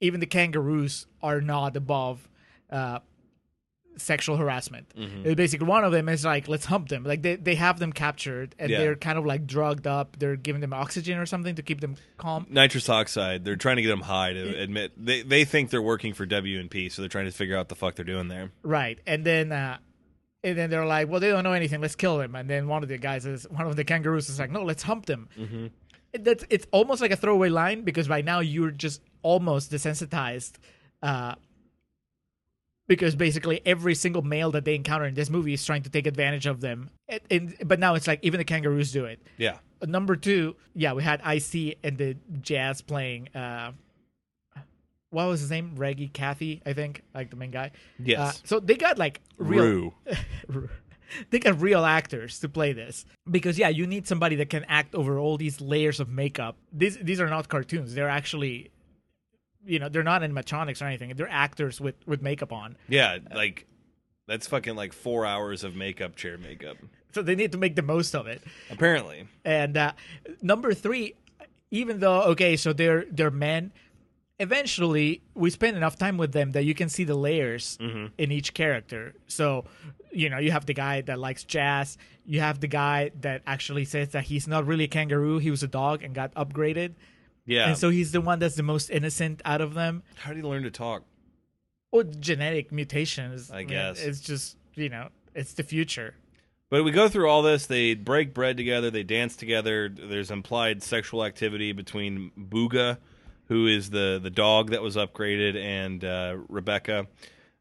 even the kangaroos are not above uh, sexual harassment. Mm-hmm. Basically, one of them is like, let's hump them. Like they, they have them captured and Yeah. they're kind of like drugged up. They're giving them oxygen or something to keep them calm. Nitrous oxide. They're trying to get them high to admit they they think they're working for W and P, so they're trying to figure out what the fuck they're doing there. Right. And then uh and then they're like, well, they don't know anything. Let's kill them. And then one of the guys is one of the kangaroos is like, no, let's hump them. Mm-hmm. That's it's almost like a throwaway line because by now you're just almost desensitized, uh, because basically every single male that they encounter in this movie is trying to take advantage of them. And, and but now it's like even the kangaroos do it. Yeah. Uh, Number two, yeah, we had IC and the jazz playing. Uh, what was his name? Reggie Kathy, I think, like the main guy. Yes. Uh, so they got like real, they got real actors to play this because yeah, you need somebody that can act over all these layers of makeup. These these are not cartoons; they're actually, you know, they're not animatronics or anything. They're actors with with makeup on. Yeah, like that's fucking like four hours of makeup, chair makeup. So they need to make the most of it. Apparently. And uh, number three, even though okay, so they're they're men. Eventually, we spend enough time with them that you can see the layers in each character. So, you know, you have the guy that likes jazz. You have the guy that actually says that he's not really a kangaroo; he was a dog and got upgraded. Yeah. And so he's the one that's the most innocent out of them. How did he learn to talk? Or genetic mutations. I mean, guess. it's just you know, it's the future. But we go through all this. They break bread together. They dance together. There's implied sexual activity between Booga, who is the the dog that was upgraded, and uh, Rebecca.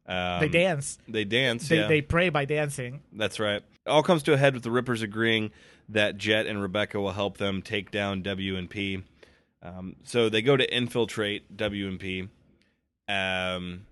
Um, they dance. They dance. They yeah. they pray by dancing. That's right. It all comes to a head with the Rippers agreeing that Jet and Rebecca will help them take down W and P. Um, so they go to infiltrate WMP and um,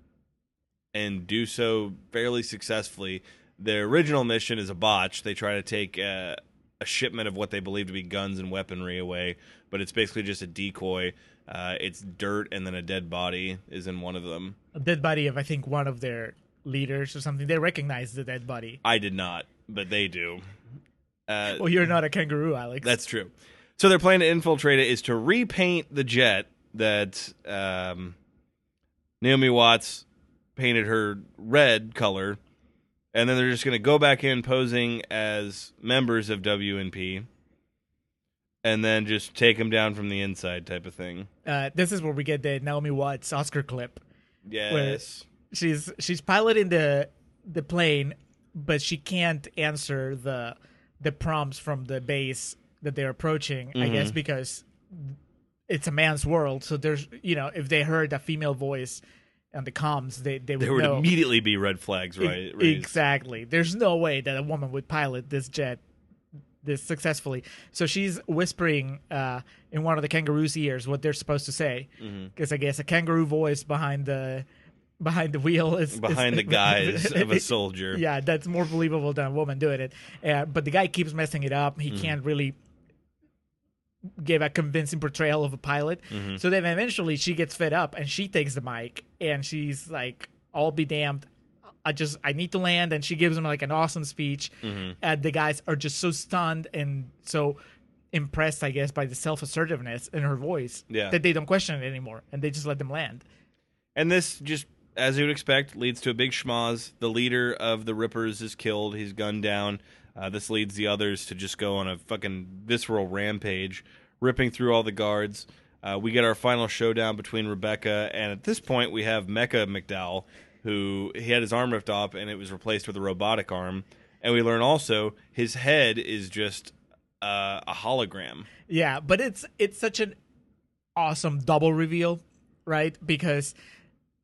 and do so fairly successfully. Their original mission is a botch. They try to take uh, a shipment of what they believe to be guns and weaponry away, but it's basically just a decoy. Uh, it's dirt, and then a dead body is in one of them. A dead body of I think one of their leaders or something. They recognize the dead body. I did not, but they do. Uh, Well, you're not a kangaroo, Alex. That's true. So their plan to infiltrate it is to repaint the jet that um, Naomi Watts painted her red color, and then they're just going to go back in posing as members of WNP, and then just take them down from the inside, type of thing. uh, this is where we get the Naomi Watts Oscar clip. Yes. She's she's piloting the the plane, but she can't answer the the prompts from the base that they're approaching. I guess because it's a man's world, so there's you know if they heard a female voice on the comms, they they would There would know immediately be red flags, right? raised. Exactly. There's no way that a woman would pilot this jet this successfully. So she's whispering uh, in one of the kangaroo's ears what they're supposed to say, Mm-hmm. because I guess a kangaroo voice behind the behind the wheel is is- Behind the guise of a soldier. Yeah, that's more believable than a woman doing it. Uh, but the guy keeps messing it up. Mm-hmm. He can't really give a convincing portrayal of a pilot. Mm-hmm. So then eventually she gets fed up and she takes the mic and she's like, "I'll be damned." I just I need to land, and she gives him like an awesome speech. Mm-hmm. And the guys are just so stunned and so impressed, I guess, by the self assertiveness in her voice Yeah. that they don't question it anymore, and they just let them land. And this just, as you would expect, leads to a big schmoz. The leader of the Rippers is killed. He's gunned down. Uh, this leads the others to just go on a fucking visceral rampage, ripping through all the guards. Uh, we get our final showdown between Rebecca, and at this point, we have Mecha McDowell, who he had his arm ripped off, and it was replaced with a robotic arm. And we learn also his head is just uh, a hologram. Yeah, but it's it's such an awesome double reveal, right? Because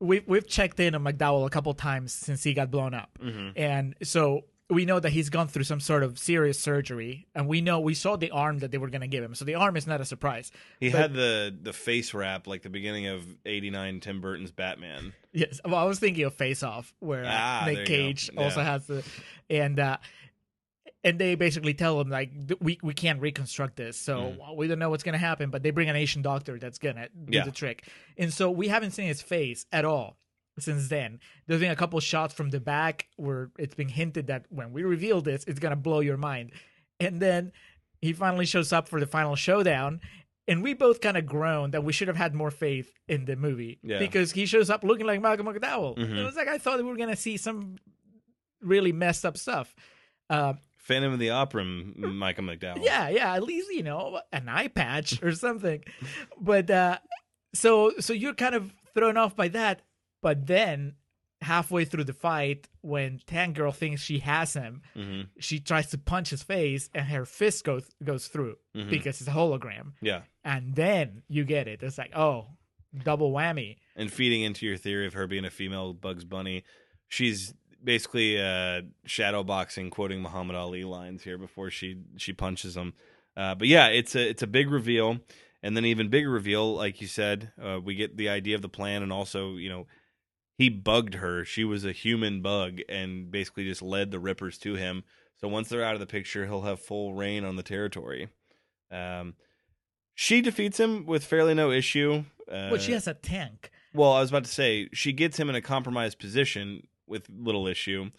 we've we've checked in on McDowell a couple times since he got blown up, Mm-hmm. and so we know that he's gone through some sort of serious surgery, and we know we saw the arm that they were going to give him, so the arm is not a surprise. He But- had the the face wrap like the beginning of '89 Tim Burton's Batman. Yes, well, I was thinking of Face Off, where uh, Ah, you Nick. Cage also has the, and uh, and they basically tell him like we we can't reconstruct this, so we don't know what's gonna happen. But they bring an Asian doctor that's gonna do Mm. Yeah. the trick, and so we haven't seen his face at all since then. There's been a couple shots from the back where it's been hinted that when we reveal this, it's gonna blow your mind, and then he finally shows up for the final showdown. And we both kind of groaned that we should have had more faith in the movie Yeah. because he shows up looking like Malcolm McDowell. Mhm. It was like I thought we were gonna see some really messed up stuff. Uh, Phantom of the Opera, Michael McDowell. yeah, yeah, at least you know an eye patch or something. but uh, so so you're kind of thrown off by that. But then halfway through the fight, when Tank Girl thinks she has him, hmm she tries to punch his face, and her fist goes goes through Mhm. because it's a hologram. Yeah. And then you get it. It's like oh, double whammy. And feeding into your theory of her being a female Bugs Bunny, she's basically uh, shadow boxing, quoting Muhammad Ali lines here before she she punches him. Uh, but yeah, it's a it's a big reveal, and then even bigger reveal, like you said, uh, we get the idea of the plan, and also you know he bugged her. She was a human bug, and basically just led the Rippers to him. So once they're out of the picture, he'll have full reign on the territory. Um, she defeats him with fairly no issue. Uh, But she has a tank. well, I was about to say she gets him in a compromised position with little issue,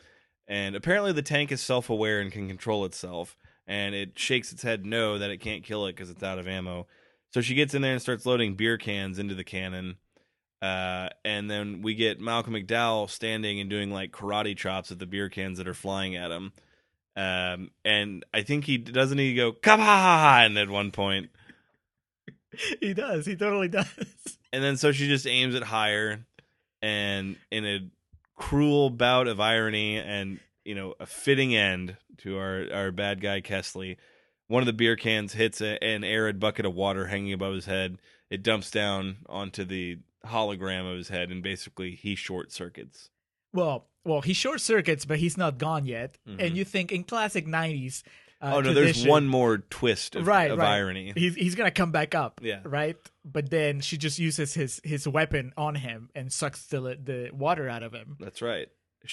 and apparently the tank is self-aware and can control itself, and it shakes its head no that it can't kill it because it's out of ammo. So she gets in there and starts loading beer cans into the cannon, uh, and then we get Malcolm McDowell standing and doing like karate chops at the beer cans that are flying at him. Um, and I think he doesn't he go come on at one point. he does. He totally does. And then so she just aims it higher and in a cruel bout of irony and, you know, a fitting end to our, our bad guy Kesslee, one of the beer cans hits a, an arid bucket of water hanging above his head. It dumps down onto the hologram of his head and basically he short circuits. Well, well, he short circuits, but he's not gone yet. Mhm. And you think in classic '90s. Uh, oh no, there's one more twist of, right, of right. irony. He's he's gonna come back up. Yeah. Right. But then she just uses his his weapon on him and sucks the the water out of him. That's right.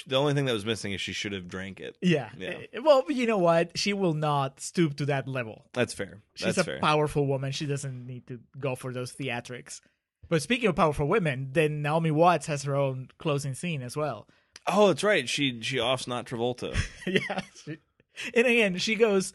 The only thing that was missing is she should have drank it. Yeah. Yeah. Eh, Well, you know what? She will not stoop to that level. That's fair. She's a fair. powerful woman. She doesn't need to go for those theatrics. But speaking of powerful women, then Naomi Watts has her own closing scene as well. oh, that's right. She she offs not Travolta. yeah. she- and again, she goes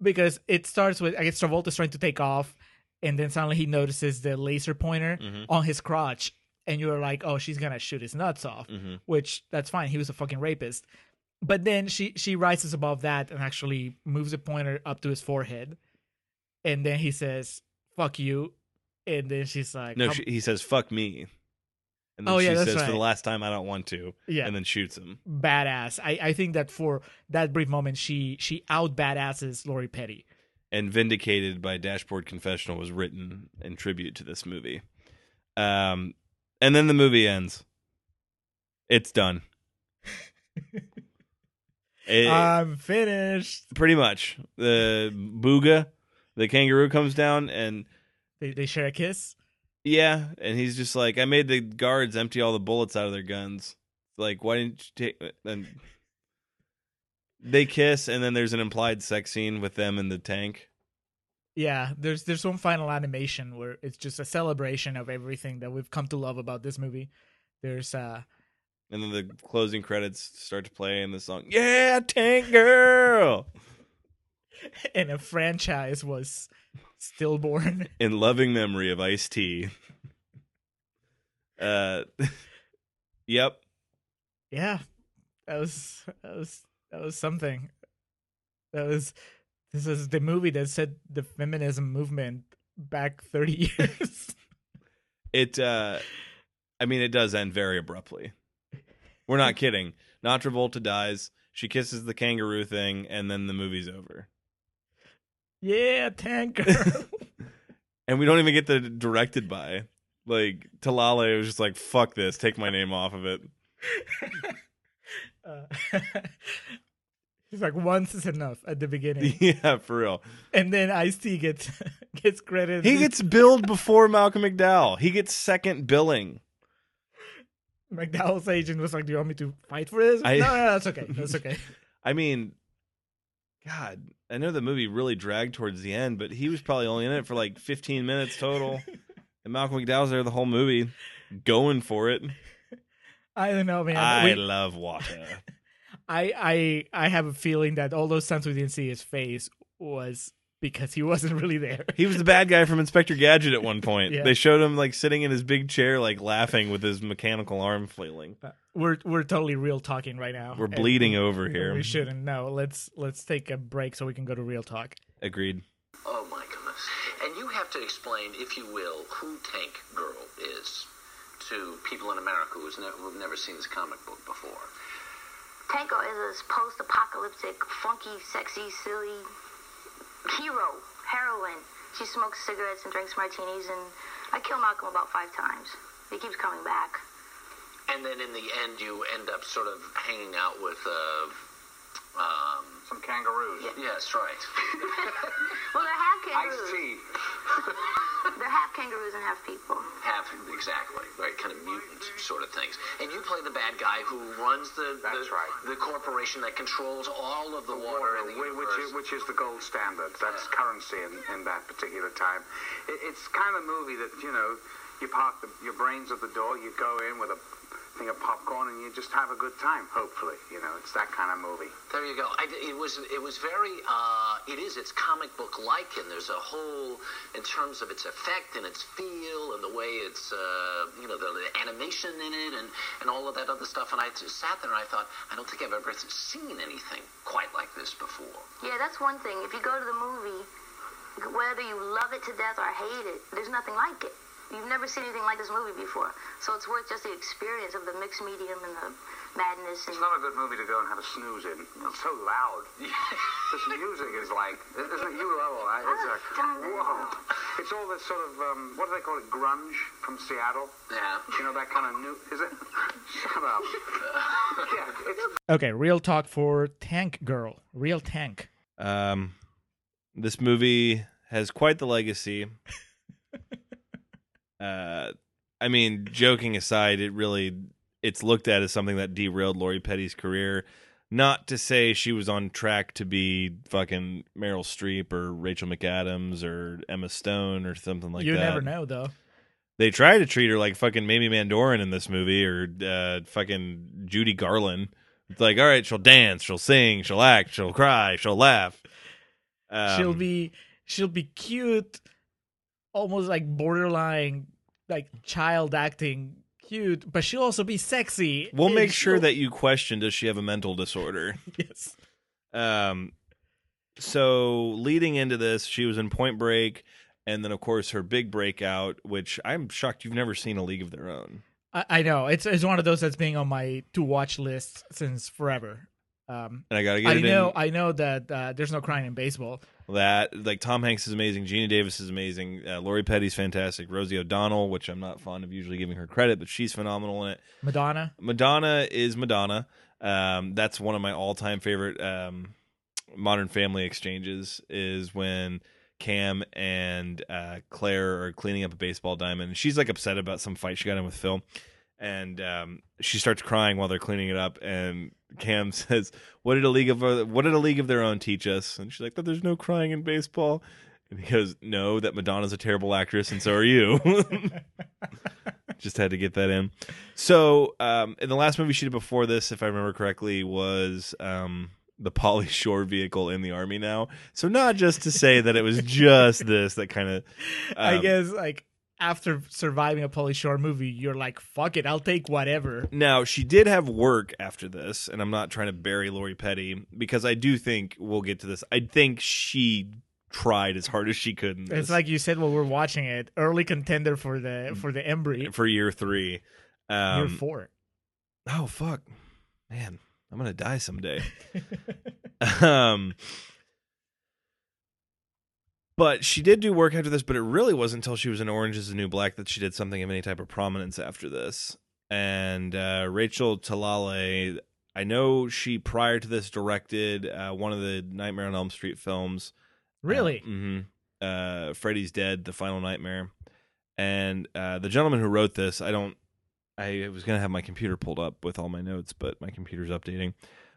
because it starts with I guess Travolta's trying to take off, and then suddenly he notices the laser pointer Mhm. on his crotch, and you're like, oh, she's gonna shoot his nuts off, Mhm. which that's fine. He was a fucking rapist. But then she she rises above that and actually moves the pointer up to his forehead, and then he says, "Fuck you," and then she's like, No, she, he says "fuck me," and then Oh, she yeah, says, "For the last time, I don't want to," yeah." and then shoots him. badass. I, I think that for that brief moment, she she out badasses Lori Petty. and Vindicated by Dashboard Confessional was written in tribute to this movie. Um, and then the movie ends. It's done. It- I'm finished. pretty much. The Booga, the kangaroo comes down and They they share a kiss. yeah, and he's just like, I made the guards empty all the bullets out of their guns. Like, why didn't you take? And they kiss, and then there's an implied sex scene with them in the tank. Yeah, there's there's one final animation where it's just a celebration of everything that we've come to love about this movie. There's uh And then the closing credits start to play, and the song, "Yeah, Tank Girl," and a franchise was stillborn. in loving memory of Ice T. Uh, yep. yeah, that was that was that was something. That was this is the movie that set the feminism movement back 30 years. It. uh I mean, it does end very abruptly. We're not kidding. Not Travolta dies. She kisses the kangaroo thing, and then the movie's over. Yeah, tank girl. And we don't even get the directed by. Like Talalay was just like, "Fuck this, take my name off of it." uh, he's like once is enough at the beginning, yeah, for real. and then Ice T gets gets credit. He gets billed before Malcolm McDowell. He gets second billing. McDowell's agent was like, "Do you want me to fight for this?" I- no, no, no, that's okay. That's okay. I mean, God, I know the movie really dragged towards the end, but he was probably only in it for like 15 minutes total. and Malcolm McDowell's there the whole movie, going for it. I don't know, man. I We- love water. I I I have a feeling that all those times we didn't see his face was because he wasn't really there. He was the bad guy from Inspector Gadget at one point. Yeah. They showed him like sitting in his big chair, like laughing with his mechanical arm flailing. Uh, we're we're totally real talking right now. We're bleeding over here. We shouldn't. No, let's let's take a break so we can go to real talk. Agreed. Oh my goodness. And you have to explain, if you will, who Tank Girl is to people in America who's never, who've never seen this comic book before. Tank Girl is a post-apocalyptic, funky, sexy, silly hero, heroin. She smokes cigarettes and drinks martinis, and I kill Malcolm about five times. He keeps coming back. And then in the end, you end up sort of hanging out with, uh, um, Some kangaroos. yes, right. Well, they're half Iced kangaroos. tea. They're half kangaroos and half people. Half, exactly, right, kind of mutant sort of things. And you play the bad guy who runs the, That's the, right. the corporation that controls all of the, water, in the whi- universe. which is, which is the gold standard. That's Yeah. currency in, in that particular time. It, it's kind of a movie that you know you park the, your brains at the door, you go in with a thing of popcorn, and you just have a good time. Hopefully, you know it's that kind of movie. There you go. I, it was it was very uh, it is it's comic book like and there's a whole in terms of its effect and its feel and the way it's uh, you know the, the animation in it and and all of that other stuff and I just sat there and I thought I don't think I've ever seen anything quite like this before. Yeah, that's one thing. If you go to the movie, whether you love it to death or hate it, there's nothing like it. You've never seen anything like this movie before. So it's worth just the experience of the mixed medium and the madness. And It's not a good movie to go and have a snooze in. It's so loud. this music is like, isn't it? You love all. It's like, whoa. It's all this sort of, um, what do they call it? Grunge from Seattle. Yeah. You know that kind of new. Is it? Shut up. yeah, it's Okay, real talk for Tank Girl. Real Tank. Um, this movie has quite the legacy. Uh, I mean, joking aside, it really it's looked at as something that derailed Lori Petty's career. Not to say she was on track to be fucking Meryl Streep or Rachel McAdams or Emma Stone or something like you that. You never know though. They try to treat her like fucking Mamie Van Doren in this movie or uh, fucking Judy Garland. It's like, all right, she'll dance, she'll sing, she'll act, she'll cry, she'll laugh. Um, she'll be she'll be cute, almost like borderline like child acting cute, but she'll also be sexy. We'll make sure that you question does she have a mental disorder. yes. Um, so leading into this, she was in Point Break, and then of course her big breakout, which I'm shocked you've never seen a League of Their Own. I, I know it's it's one of those that's being on my to watch list since forever. Um, and I gotta get I know, in. I know that uh, there's no crying in baseball. That like Tom Hanks is amazing, Geena Davis is amazing, uh, Lori Petty's fantastic, Rosie O'Donnell, which I'm not fond of usually giving her credit, but she's phenomenal in it. Madonna. Madonna is Madonna. Um, that's one of my all-time favorite um, Modern Family exchanges. Is when Cam and uh, Claire are cleaning up a baseball diamond, and she's like upset about some fight she got in with Phil, and um, she starts crying while they're cleaning it up, and Cam says, "What did a league of what did a league of their own teach us?" And she's like, "That there's no crying in baseball." And he goes, "No, that Madonna's a terrible actress, and so are you." Just had to get that in. So, um, in the last movie she did before this, if I remember correctly, was um, the Pauly Shore vehicle in the army now. So, not just to say that it was just this that kind of. I um, guess like after surviving a Pauly Shore movie, you're like, fuck it, I'll take whatever. Now, she did have work after this, and I'm not trying to bury Lori Petty because I do think we'll get to this. I think she tried as hard as she could in this It's like you said while we're watching it, early contender for the for the Embry for year three. Um, year four. Oh fuck, man, I'm gonna die someday. um, but she did do work after this, but it really wasn't until she was in Orange Is the New Black that she did something of any type of prominence after this. And uh, Rachel Talalay, I know she prior to this directed uh, one of the Nightmare on Elm Street films. Really? hmm Uh, Freddy's Dead, The Final Nightmare. And uh, the gentleman who wrote this, I don't. I was going to have my computer pulled up with all my notes, but my computer's updating.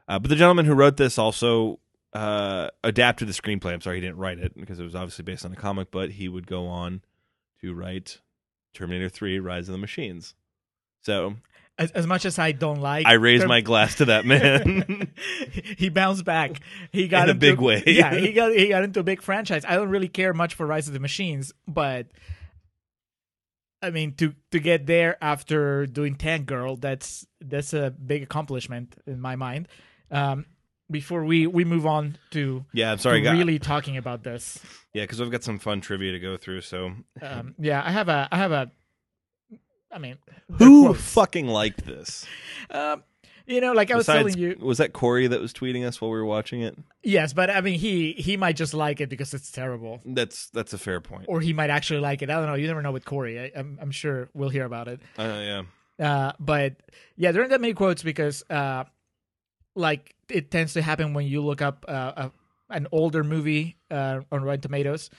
Uh, but the gentleman who wrote this also uh, adapted the screenplay. I'm sorry, he didn't write it because it was obviously based on a comic, but he would go on to write Terminator 3 Rise of the Machines. So as, as much as I don't like, I raise Term- my glass to that man. he bounced back. He got In a into, big way. yeah, he got he got into a big franchise. I don't really care much for Rise of the Machines, but I mean to to get there after doing Tank Girl, that's that's a big accomplishment in my mind. Um, before we we move on to, yeah, I'm sorry, guy. really talking about this, Yeah, because we've got some fun trivia to go through. So um, yeah, I have a I have a. I mean, who quotes. fucking liked this? Um, you know, like I was Besides, telling you, was that Corey that was tweeting us while we were watching it? yes, but I mean, he he might just like it because it's terrible. That's that's a fair point. or he might actually like it. I don't know. You never know with Corey. I, I'm, I'm sure we'll hear about it. Uh, yeah, Uh, but yeah, there aren't that many quotes because, uh, like, it tends to happen when you look up uh, a, an older movie uh, on Rotten Tomatoes.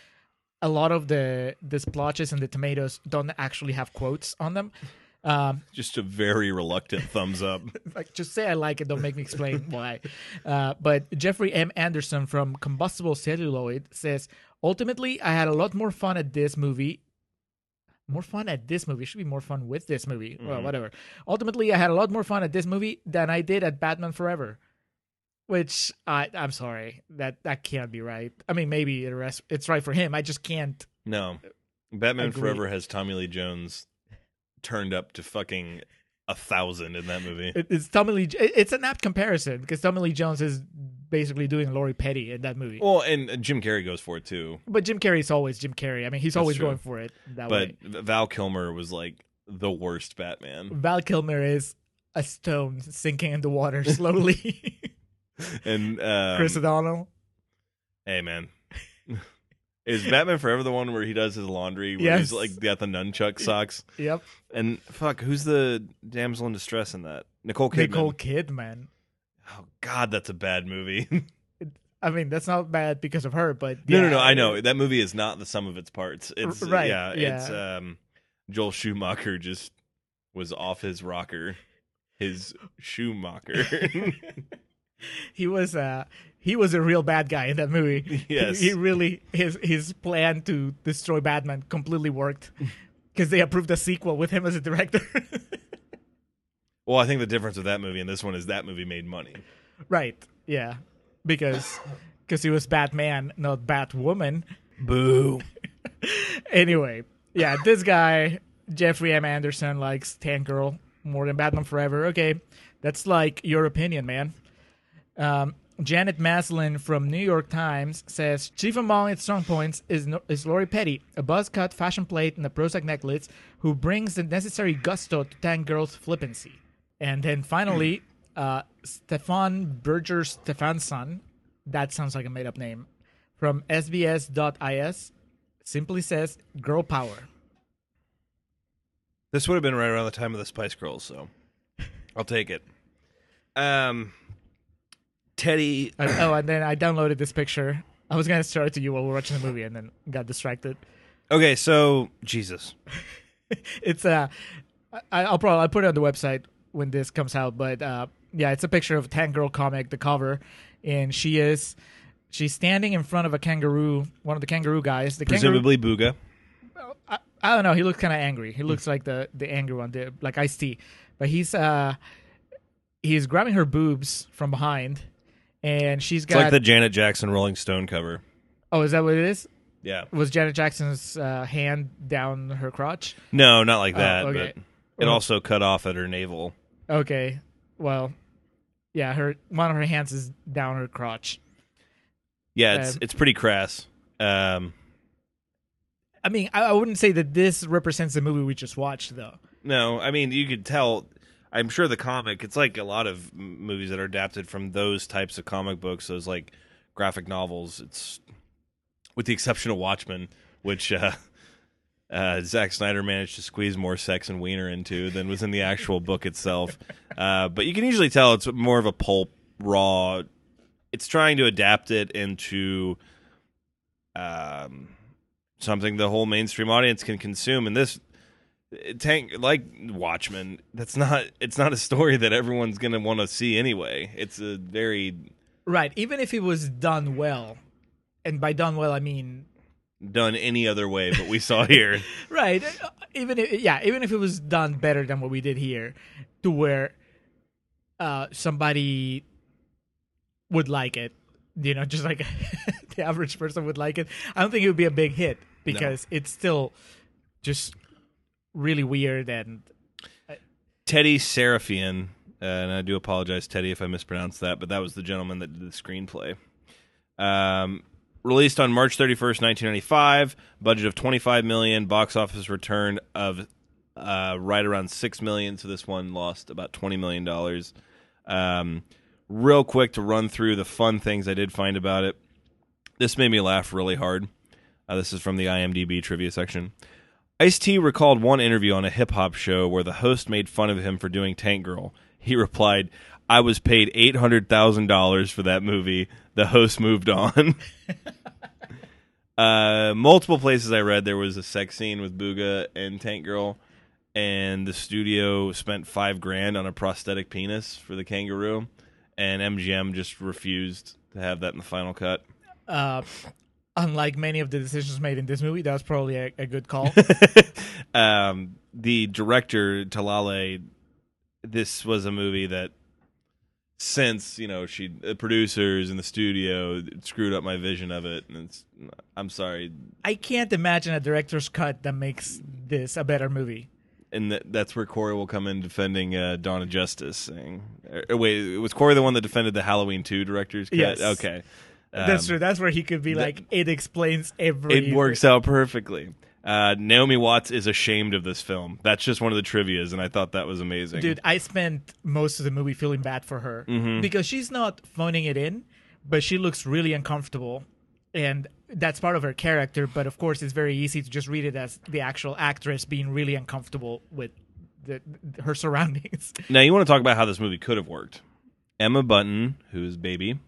A lot of the the splotches and the tomatoes don't actually have quotes on them. Um, just a very reluctant thumbs up. like just say I like it, don't make me explain why. Uh, but Jeffrey M. Anderson from Combustible Celluloid says, ultimately, I had a lot more fun at this movie. More fun at this movie should be more fun with this movie. Well, whatever. Ultimately, I had a lot more fun at this movie than I did at Batman Forever. Which I I'm sorry that that can't be right. I mean, maybe rest it's right for him. I just can't. No, Batman Agree. Forever has Tommy Lee Jones turned up to fucking a thousand in that movie. It's Tommy Lee. It's an apt comparison because Tommy Lee Jones is basically doing Lori Petty in that movie. Well, and uh, Jim Carrey goes for it too. But Jim Carrey's always Jim Carrey. I mean, he's That's always true. going for it that But way. Val Kilmer was like the worst Batman. Val Kilmer is a stone sinking in the water slowly. And um, Chris O'Donnell. hey man, is Batman Forever the one where he does his laundry? Where Yes. he's like got the nunchuck socks. Yep. And fuck, who's the damsel in distress in that? Nicole Kidman. Nicole Kidman. Oh God, that's a bad movie. I mean, that's not bad because of her, but no, no, no. I know that movie is not the sum of its parts. It's R- right, Yeah, it's um, Joel Schumacher just was off his rocker, his Schumacher. He was uh he was a real bad guy in that movie. Yes. He, he really his his plan to destroy Batman completely worked because they approved a sequel with him as a director. well, I think the difference with that movie and this one is that movie made money. right. Yeah. Because because he was Batman, not Batwoman. Boo. anyway, yeah, this guy Jeffrey M. Anderson likes Tank Girl more than Batman Forever. Okay, that's like your opinion, man. Um, Janet Maslin from New York Times says chief among its strong points is no- is Lori Petty, a buzz cut, fashion plate, and a Prozac necklace, who brings the necessary gusto to Tank Girl's flippancy. And then finally, Uh, Stefan Birgir Stefansson, that sounds like a made up name, from SBS.is simply says girl power. This would have been right around the time of the Spice Girls, so I'll take it. Um, Teddy, And- oh, and then I downloaded this picture. I was going to show it to you while we were watching the movie and then got distracted. okay, so Jesus, It's uh, I, I'll probably I'll put it on the website when this comes out. But uh, yeah, it's a picture of a Tank Girl comic, the cover, and she is she's standing in front of a kangaroo, one of the kangaroo guys. The kangaroo, presumably Booga. I, I don't know. He looks kind of angry. He looks like the the angry one, the, like Ice T. But he's uh he's grabbing her boobs from behind, and she's It's got. like the Janet Jackson Rolling Stone cover. oh, is that what it is? Yeah, Was Janet Jackson's uh, hand down her crotch? no, not like that, Oh, okay. but it also cut off at her navel. Okay. Well, yeah, her one of her hands is down her crotch. Yeah, it's Um, it's pretty crass. Um, I mean, I, I wouldn't say that this represents the movie we just watched, though. no, I mean you could tell. I'm sure the comic. It's like a lot of movies that are adapted from those types of comic books. Those like graphic novels. It's with the exception of Watchmen, which uh, uh, Zack Snyder managed to squeeze more sex and wiener into than was in the actual book itself. Uh, but you can usually tell it's more of a pulp, raw. It's trying to adapt it into um, something the whole mainstream audience can consume. And this tank, like Watchmen, that's not. It's not a story that everyone's going to want to see anyway. It's a very Right. Even if it was done well, and by done well I mean done any other way, but we saw here. right. uh, Even if, yeah, even if it was done better than what we did here, to where uh, somebody would like it, you know, just like the average person would like it. I don't think it would be a big hit because it's still just really weird and Tedi Sarafian, uh, and I do apologize, Tedi, if I mispronounced that, but that was the gentleman that did the screenplay. Um, released on March 31st, 1995, budget of 25 million, box office return of uh, right around 6 million, so this one lost about 20 million dollars. Um, real quick to run through the fun things I did find about it. This made me laugh really hard. Uh, this is from the IMDb trivia section. Ice T recalled one interview on a hip hop show where the host made fun of him for doing Tank Girl. He replied, I was paid $800,000 for that movie. The host moved on. uh, multiple places I read there was a sex scene with Booga and Tank Girl, and the studio spent five grand on a prosthetic penis for the kangaroo, and MGM just refused to have that in the final cut. uh, unlike many of the decisions made in this movie, that was probably a, a good call. um, the director Talalay, this was a movie that since you know she the producers in the studio screwed up my vision of it, and it's I'm sorry, I can't imagine a director's cut that makes this a better movie. and that, that's where Corey will come in defending uh, Dawn of Justice. Saying, or, wait, was Corey the one that defended the Halloween two director's cut? Yes. Okay, That's Um, true. That's where he could be like, it explains every. It works out perfectly. Uh, Naomi Watts is ashamed of this film. That's just one of the trivia's, and I thought that was amazing. Dude, I spent most of the movie feeling bad for her Mm-hmm. because she's not phoning it in, but she looks really uncomfortable. And that's part of her character. But of course, it's very easy to just read it as the actual actress being really uncomfortable with the, her surroundings. Now you want to talk about how this movie could have worked. Emma Bunton, who is baby,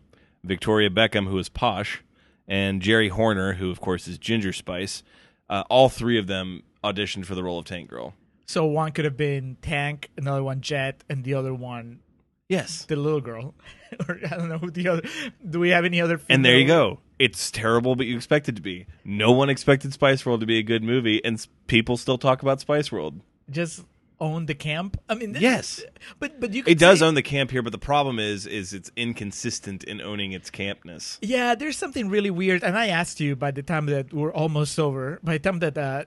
Victoria Beckham, who is posh, and Geri Horner, who of course is Ginger Spice. Uh, all three of them auditioned for the role of Tank Girl. So one could have been Tank, another one Jet, and the other one Yes. the little girl. or I don't know who the other. Do we have any other? And there you go. It's terrible, but you expect it to be. No one expected Spice World to be a good movie, and people still talk about Spice World. Just own the camp. I mean, Yes. but but you. Could It does say- own the camp here, but the problem is, is it's inconsistent in owning its campness. Yeah, there's something really weird, and I asked you by the time that we're almost over. By the time that uh,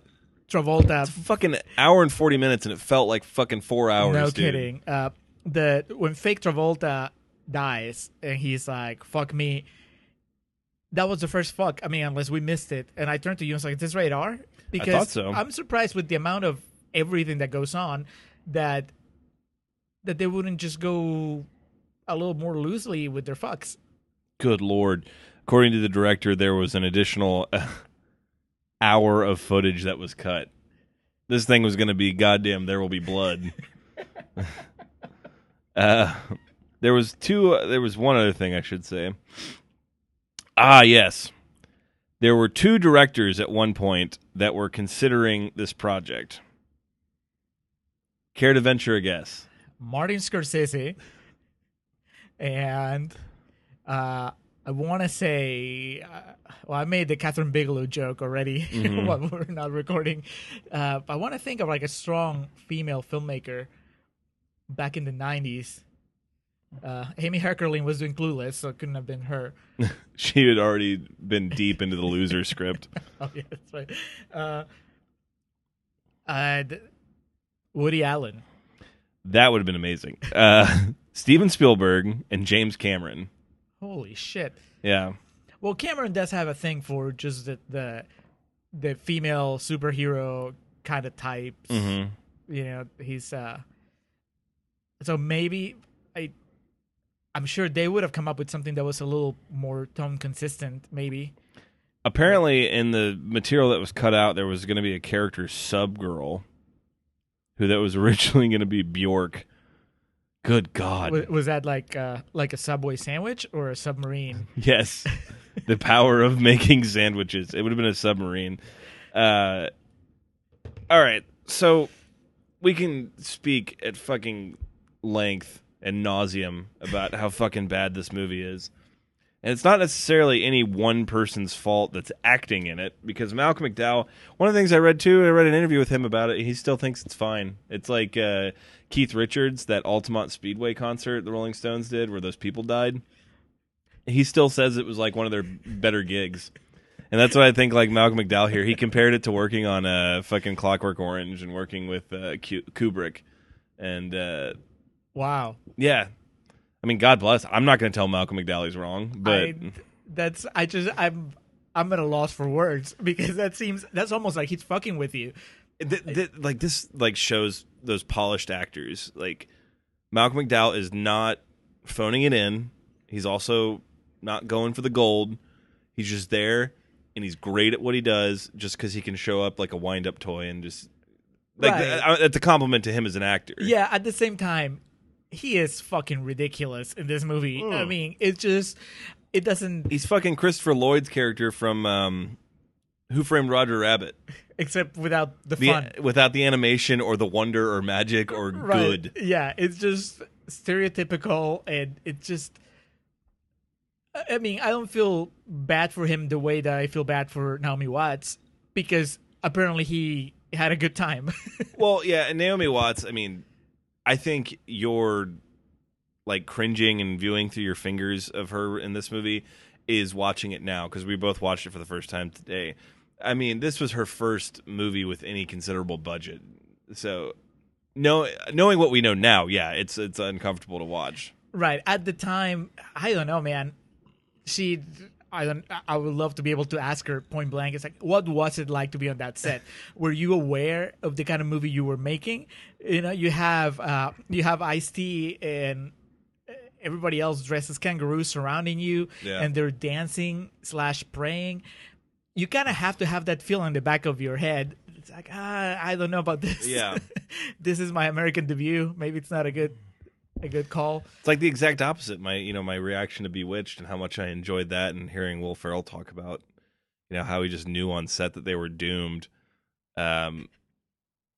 Travolta, Fucking hour and forty minutes, and it felt like fucking four hours. no dude. kidding, uh, the when fake Travolta dies and he's like, "Fuck me." That was the first fuck. I mean, unless we missed it, and I turned to you and was like, "Is this radar?" Because thought so. I'm surprised with the amount of everything that goes on that that they wouldn't just go a little more loosely with their fucks. Good lord. According to the director, there was an additional uh, hour of footage that was cut. This thing was going to be goddamn. There will be blood. uh, there was two. Uh, there was one other thing I should say. Ah, yes. There were two directors at one point that were considering this project. Care to venture a guess? Martin Scorsese and uh, I want to say, uh, well, I made the Kathryn Bigelow joke already while we're not recording. Uh, but I want to think of like a strong female filmmaker back in the '90s. Uh, Amy Heckerling was doing Clueless, so it couldn't have been her. She had already been deep into the loser script. Oh yeah, that's right. Uh, and Woody Allen. That would have been amazing. Uh, Steven Spielberg and James Cameron. Holy shit! Yeah. Well, Cameron does have a thing for just the the, the female superhero kind of types. hmm You know, he's uh. So maybe I, I'm sure they would have come up with something that was a little more tone consistent. Maybe. Apparently, in the material that was cut out, there was going to be a character sub girl, who that was originally going to be Bjork. Good God! Was, was that like uh like a subway sandwich or a submarine? Yes, the power of making sandwiches. It would have been a submarine. Uh, all right, so we can speak at fucking length and nauseum about how fucking bad this movie is. And it's not necessarily any one person's fault that's acting in it because Malcolm McDowell, one of the things I read too, I read an interview with him about it, he still thinks it's fine. It's like uh, Keith Richards, that Altamont Speedway concert the Rolling Stones did where those people died. He still says it was like one of their better gigs. And that's what I think like Malcolm McDowell here. He compared it to working on uh, fucking Clockwork Orange and working with uh, Kubrick. And uh, Wow. yeah. I mean, God bless. I'm not going to tell Malcolm McDowell he's wrong, but I, that's I just I'm I'm at a loss for words because that seems that's almost like he's fucking with you. th- th- like this like shows those polished actors. Like Malcolm McDowell is not phoning it in. He's also not going for the gold. He's just there and he's great at what he does just cuz he can show up like a wind-up toy and just like Right. that's a compliment to him as an actor. Yeah, at the same time, he is fucking ridiculous in this movie. I mean, it just it doesn't He's fucking Christopher Lloyd's character from um Who Framed Roger Rabbit. except without the The, fun. without the animation or the wonder or magic or Right. good. Yeah, it's just stereotypical and it just I mean, I don't feel bad for him the way that I feel bad for Naomi Watts because apparently he had a good time. Well, yeah, and Naomi Watts, I mean, I think you're like cringing and viewing through your fingers of her in this movie is watching it now because we both watched it for the first time today. I mean, this was her first movie with any considerable budget. So, know, knowing what we know now, yeah, it's it's uncomfortable to watch. right. At the time, I don't know, man. She I don't I would love to be able to ask her point blank. It's like, what was it like to be on that set? were you aware of the kind of movie you were making? You know, you have uh you have Ice T and everybody else dressed as kangaroos surrounding you Yeah. and they're dancing slash praying. You kind of have to have that feel in the back of your head. It's like, ah, I don't know about this. Yeah. this is my American debut. Maybe it's not a good a good call. It's like the exact opposite. My you know my reaction to Bewitched and how much I enjoyed that, and hearing Will Ferrell talk about you know how he just knew on set that they were doomed. Um,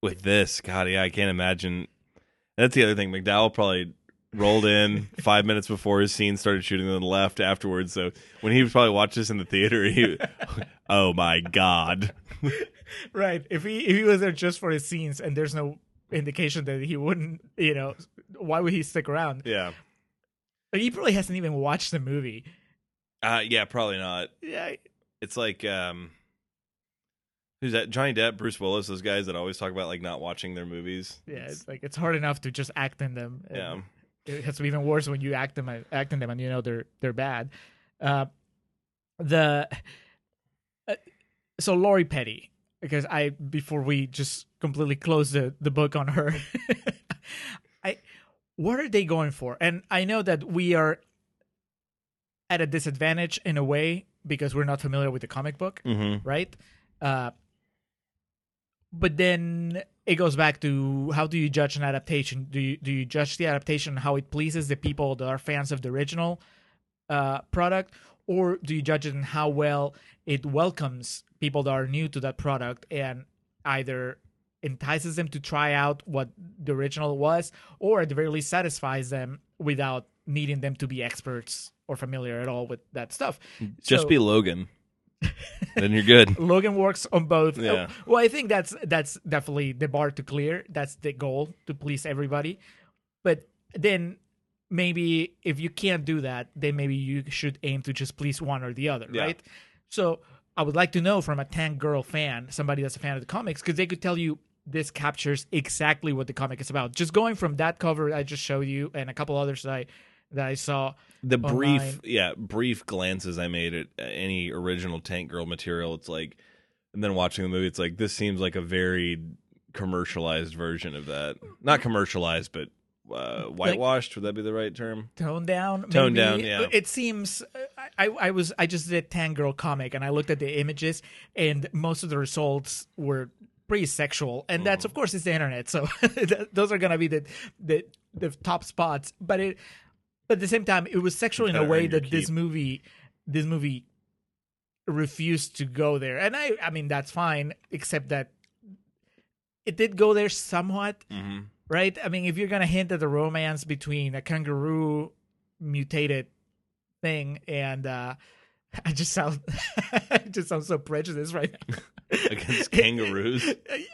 with this, God, yeah, I can't imagine. That's the other thing. McDowell probably rolled in five minutes before his scene started shooting, and then left afterwards. So when he was probably watched this in the theater, he, oh my God, Right. If he if he was there just for his scenes and there's no indication that he wouldn't, you know, why would he stick around? yeah, Like, he probably hasn't even watched the movie. uh, yeah, probably not. Yeah. it's like um who's that johnny depp bruce willis those guys that always talk about like not watching their movies Yeah, it's like it's hard enough to just act in them. yeah It has to be even worse when you act them act in them and you know they're they're bad. Uh, the uh, so Lori Petty because I before we just completely close the the book on her, I what are they going for? And I know that we are at a disadvantage in a way because we're not familiar with the comic book, Mm-hmm. right? Uh, but then it goes back to how do you judge an adaptation? Do you do you judge the adaptation how it pleases the people that are fans of the original uh, product, or do you judge it in how well it welcomes people that are new to that product and either entices them to try out what the original was, or at the very least satisfies them without needing them to be experts or familiar at all with that stuff. Mm, just So- be Logan. then you're good. Logan works on both. Yeah. Well, I think that's that's definitely the bar to clear. That's the goal to please everybody. But then maybe if you can't do that, then maybe you should aim to just please one or the other, Yeah. right? So I would like to know from a Tank Girl fan, somebody that's a fan of the comics, because they could tell you this captures exactly what the comic is about. Just going from that cover I just showed you and a couple others that I that I saw. the brief yeah brief glances i made at any original tank girl material it's like and then watching the movie it's like this seems like a very commercialized version of that not commercialized but uh, whitewashed? Would that be the right term? Toned down Toned maybe. down, yeah. it seems I, I was i just did tank girl comic and i looked at the images and most of the results were pretty sexual. And that's of course it's the internet so those are gonna be the the the top spots. But it but at the same time it was sexual in a way that this movie this movie refused to go there. And i i mean that's fine except that it did go there somewhat. Mm-hmm. Right? I mean, if you're gonna hint at the romance between a kangaroo mutated thing and uh I just sound I just sound so prejudiced right now. against kangaroos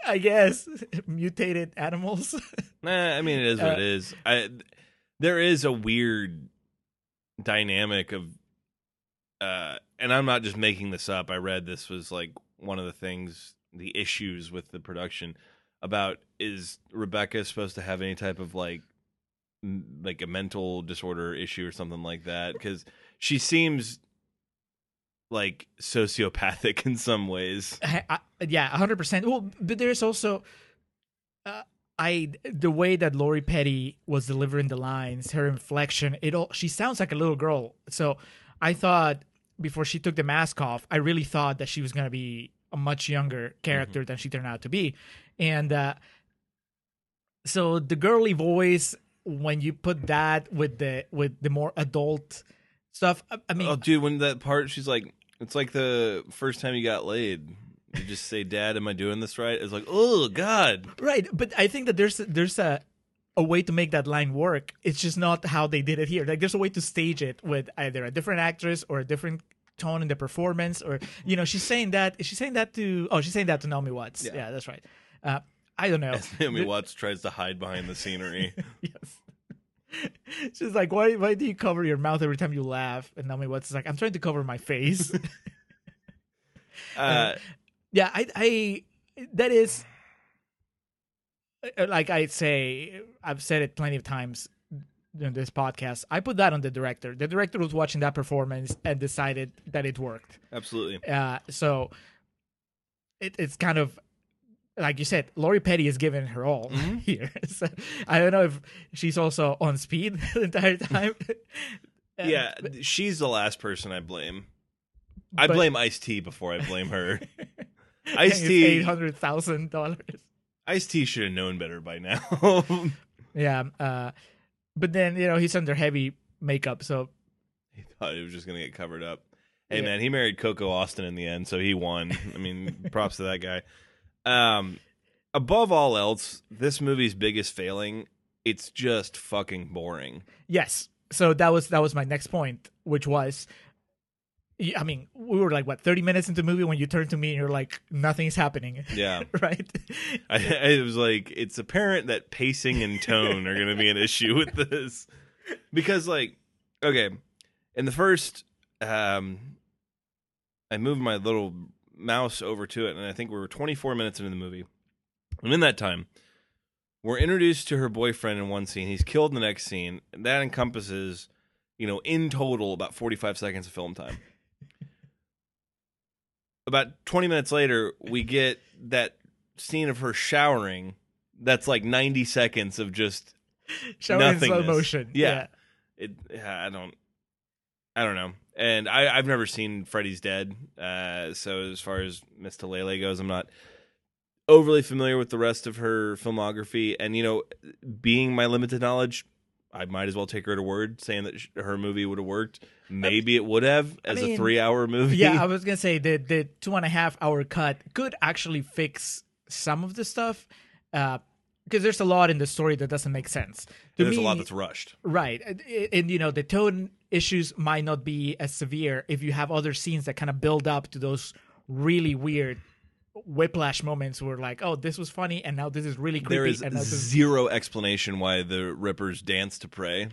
I guess mutated animals. nah i mean it is what Uh, it is i there is a weird dynamic of uh and i'm not just making this up i read this was like one of the things the issues with the production about is rebecca supposed to have any type of like m- like a mental disorder issue or something like that because she seems like sociopathic in some ways I, I, yeah, hundred percent. Well, but there's also, uh, I the way that Lori Petty was delivering the lines, her inflection, it all she sounds like a little girl. So I thought before she took the mask off, I really thought that she was gonna be a much younger character than she turned out to be, and uh, so the girly voice when you put that with the with the more adult stuff, I, I mean, oh dude when that part she's like it's like the first time you got laid you just say dad am i doing this right it's like oh god Right, but I think that there's there's a a way to make that line work. It's just not how they did it here. Like there's a way to stage it with either a different actress or a different tone in the performance, or you know, she's saying that she's saying that to oh, she's saying that to Naomi Watts. Yeah, that's right. Uh, I don't know. As Naomi Watts tries to hide behind the scenery. yes. She's like, why why do you cover your mouth every time you laugh? And Naomi Watts is like, I'm trying to cover my face. Uh, yeah i i that is uh, like i say i've said it plenty of times in this podcast i put that on the director the director was watching that performance and decided that it worked absolutely. uh so it, it's kind of like you said lori petty is giving her all here so i don't know if she's also on speed the entire time Uh, Yeah, she's the last person I blame. I But- blame Ice T before I blame her. eight Ice T, hundred thousand dollars Ice T should have known better by now. Yeah. Uh, but then you know he's under heavy makeup, so he thought he was just gonna get covered up. Hey Yeah. man, he married Coco Austin in the end, so he won. I mean, props to that guy. Um, above all else, this movie's biggest failing, it's just fucking boring. yes. So that was that was my next point, which was, I mean, we were like what thirty minutes into the movie when you turn to me and you're like, nothing's happening, Yeah. right? I, I was like, it's apparent that pacing and tone are going to be an issue with this because, like, okay, in the first, um, I moved my little mouse over to it, and I think we were 24 minutes into the movie, and in that time, we're introduced to her boyfriend in one scene. He's killed in the next scene. And that encompasses, you know, in total about 45 seconds of film time. about 20 minutes later, we get that scene of her showering that's like 90 seconds of just Shown in slow motion. Yeah. it yeah, I don't I don't know. And I, I've never seen Freddy's Dead. Uh, so as far as Miss Talalay goes, I'm not overly familiar with the rest of her filmography. And you know, being my limited knowledge, I might as well take her to word, saying that sh- her movie would have worked. Maybe it would have as mean, a three-hour movie. Yeah, I was gonna say the the two and a half hour cut could actually fix some of the stuff, because there's a lot in the story that doesn't make sense. To there's a lot that's rushed. Right. And, and, you know, the tone issues might not be as severe if you have other scenes that kind of build up to those really weird whiplash moments where like, oh, this was funny and now this is really creepy There is and this is zero explanation why the Rippers dance to pray.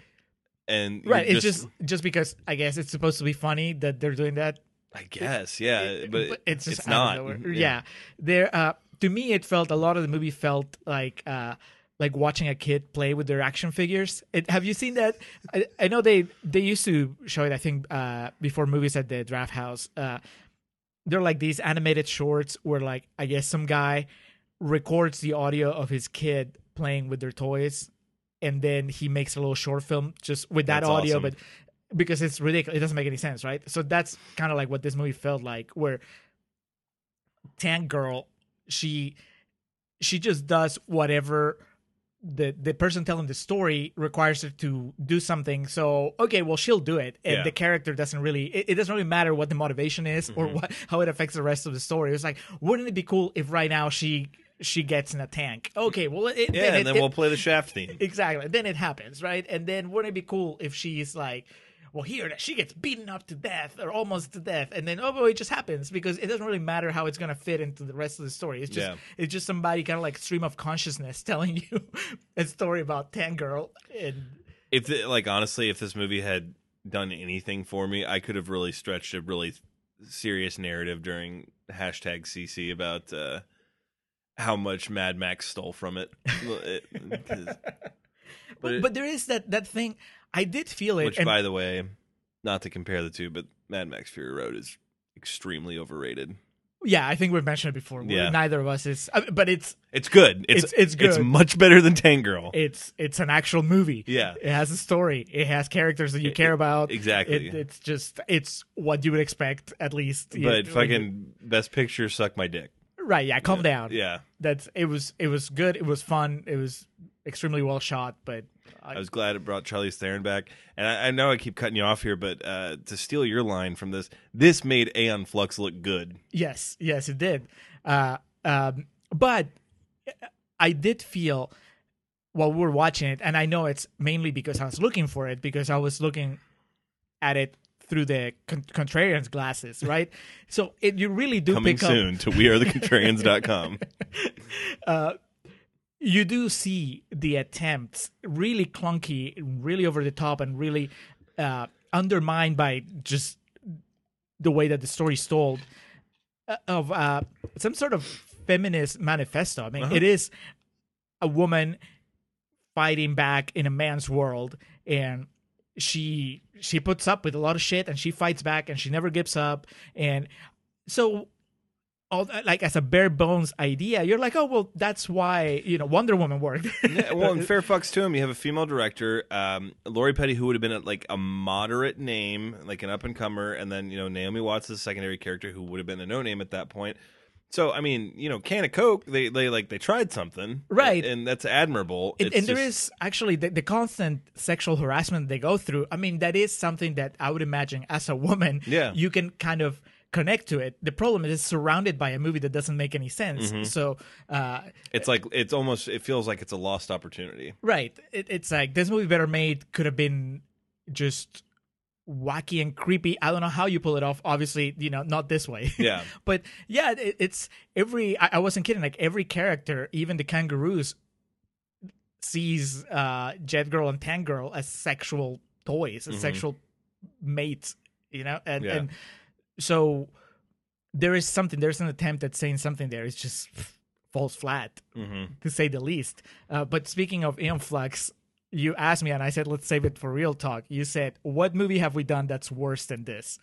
And Right, it's just just because I guess it's supposed to be funny that they're doing that. I guess, yeah, but, it's just it's not. of nowhere. Yeah. There uh to me it felt a lot of the movie felt like uh like watching a kid play with their action figures. It, have you seen that? I, I know they they used to show it. I think uh, before movies at the Drafthouse. Uh, they're like these animated shorts where like I guess some guy records the audio of his kid playing with their toys, and then he makes a little short film just with that That's audio, awesome. but because it's ridiculous, it doesn't make any sense, right? So that's kind of like what this movie felt like, where Tank Girl, she she just does whatever the the person telling the story requires her to do something. So okay, well she'll do it, and Yeah. the character doesn't really. It, it doesn't really matter what the motivation is or Mm-hmm. what how it affects the rest of the story. It's like, wouldn't it be cool if right now she she gets in a tank? Okay, well it, yeah, then it- and then it- we'll play the Shaft theme. Exactly. Then it happens, right? And then wouldn't it be cool if she's like, well, here she gets beaten up to death or almost to death, and then oh, well, it just happens because it doesn't really matter how it's gonna fit into the rest of the story. It's just Yeah. it's just somebody kind of like stream of consciousness telling you a story about Tank Girl, and if the, like honestly, if this movie had done anything for me, I could have really stretched a really serious narrative during hashtag CC about uh, how much Mad Max stole from it. But, it- but there is that that thing. I did feel it. which, and- by the way, not to compare the two, but Mad Max Fury Road is extremely overrated. yeah, I think we've mentioned it before. Yeah. Neither of us is, uh, but it's It's good. It's It's- it's It's much better than Tank Girl. it's it's an actual movie. Yeah. it has a story. It has characters that you care about. exactly. It, it's just it's what you would expect at least. but Yeah, when you- fucking best picture, suck my dick. Right, yeah, calm down. Yeah, that's it was it was good. It was fun. It was extremely well shot. But I, I was glad it brought Charlize Theron back. And I, I know I keep cutting you off here, but uh, to steal your line from this, this made Aeon Flux look good. yes, yes, it did. Uh, um, but I did feel while we were watching it, and I know it's mainly because I was looking for it because I was looking at it through the con- contrarian's glasses, right? so it you really do Coming pick up soon to wearethecontrarians.com. you do see the attempts really clunky, really over the top, and really uh, undermined by just the way that the story's told uh, of uh, some sort of feminist manifesto. I mean, Uh-huh. it is a woman fighting back in a man's world, and she she puts up with a lot of shit, and she fights back, and she never gives up, and so all like as a bare bones idea, you're like, oh well, that's why you know Wonder Woman worked. yeah, well, in fair fucks to him, you have a female director, um, Lori Petty, who would have been like a moderate name, like an up and comer, and then you know Naomi Watts is a secondary character who would have been a no name at that point. So I mean, you know, can of Coke, they they like they tried something, Right. And that's admirable. and, It's and just- is actually the, the constant sexual harassment they go through. I mean, that is something that I would imagine as a woman, Yeah. you can kind of connect to it. The problem is it's surrounded by a movie that doesn't make any sense. Mm-hmm. So, uh, it's like it's almost it feels like it's a lost opportunity. right, it, it's like this movie better made could have been just wacky and creepy. I don't know how you pull it off. Obviously, you know, not this way. Yeah. but yeah, it, it's every. I, I wasn't kidding. Like every character, even the kangaroos, sees uh, Jet Girl and Tank Girl as sexual toys, as sexual mates. You know, and Yeah. and so there is something. There's an attempt at saying something there. It's just falls flat, to say the least. Uh, but speaking of Aeon Flux. You asked me, and I said, "Let's save it for real talk." You said, "What movie have we done that's worse than this?"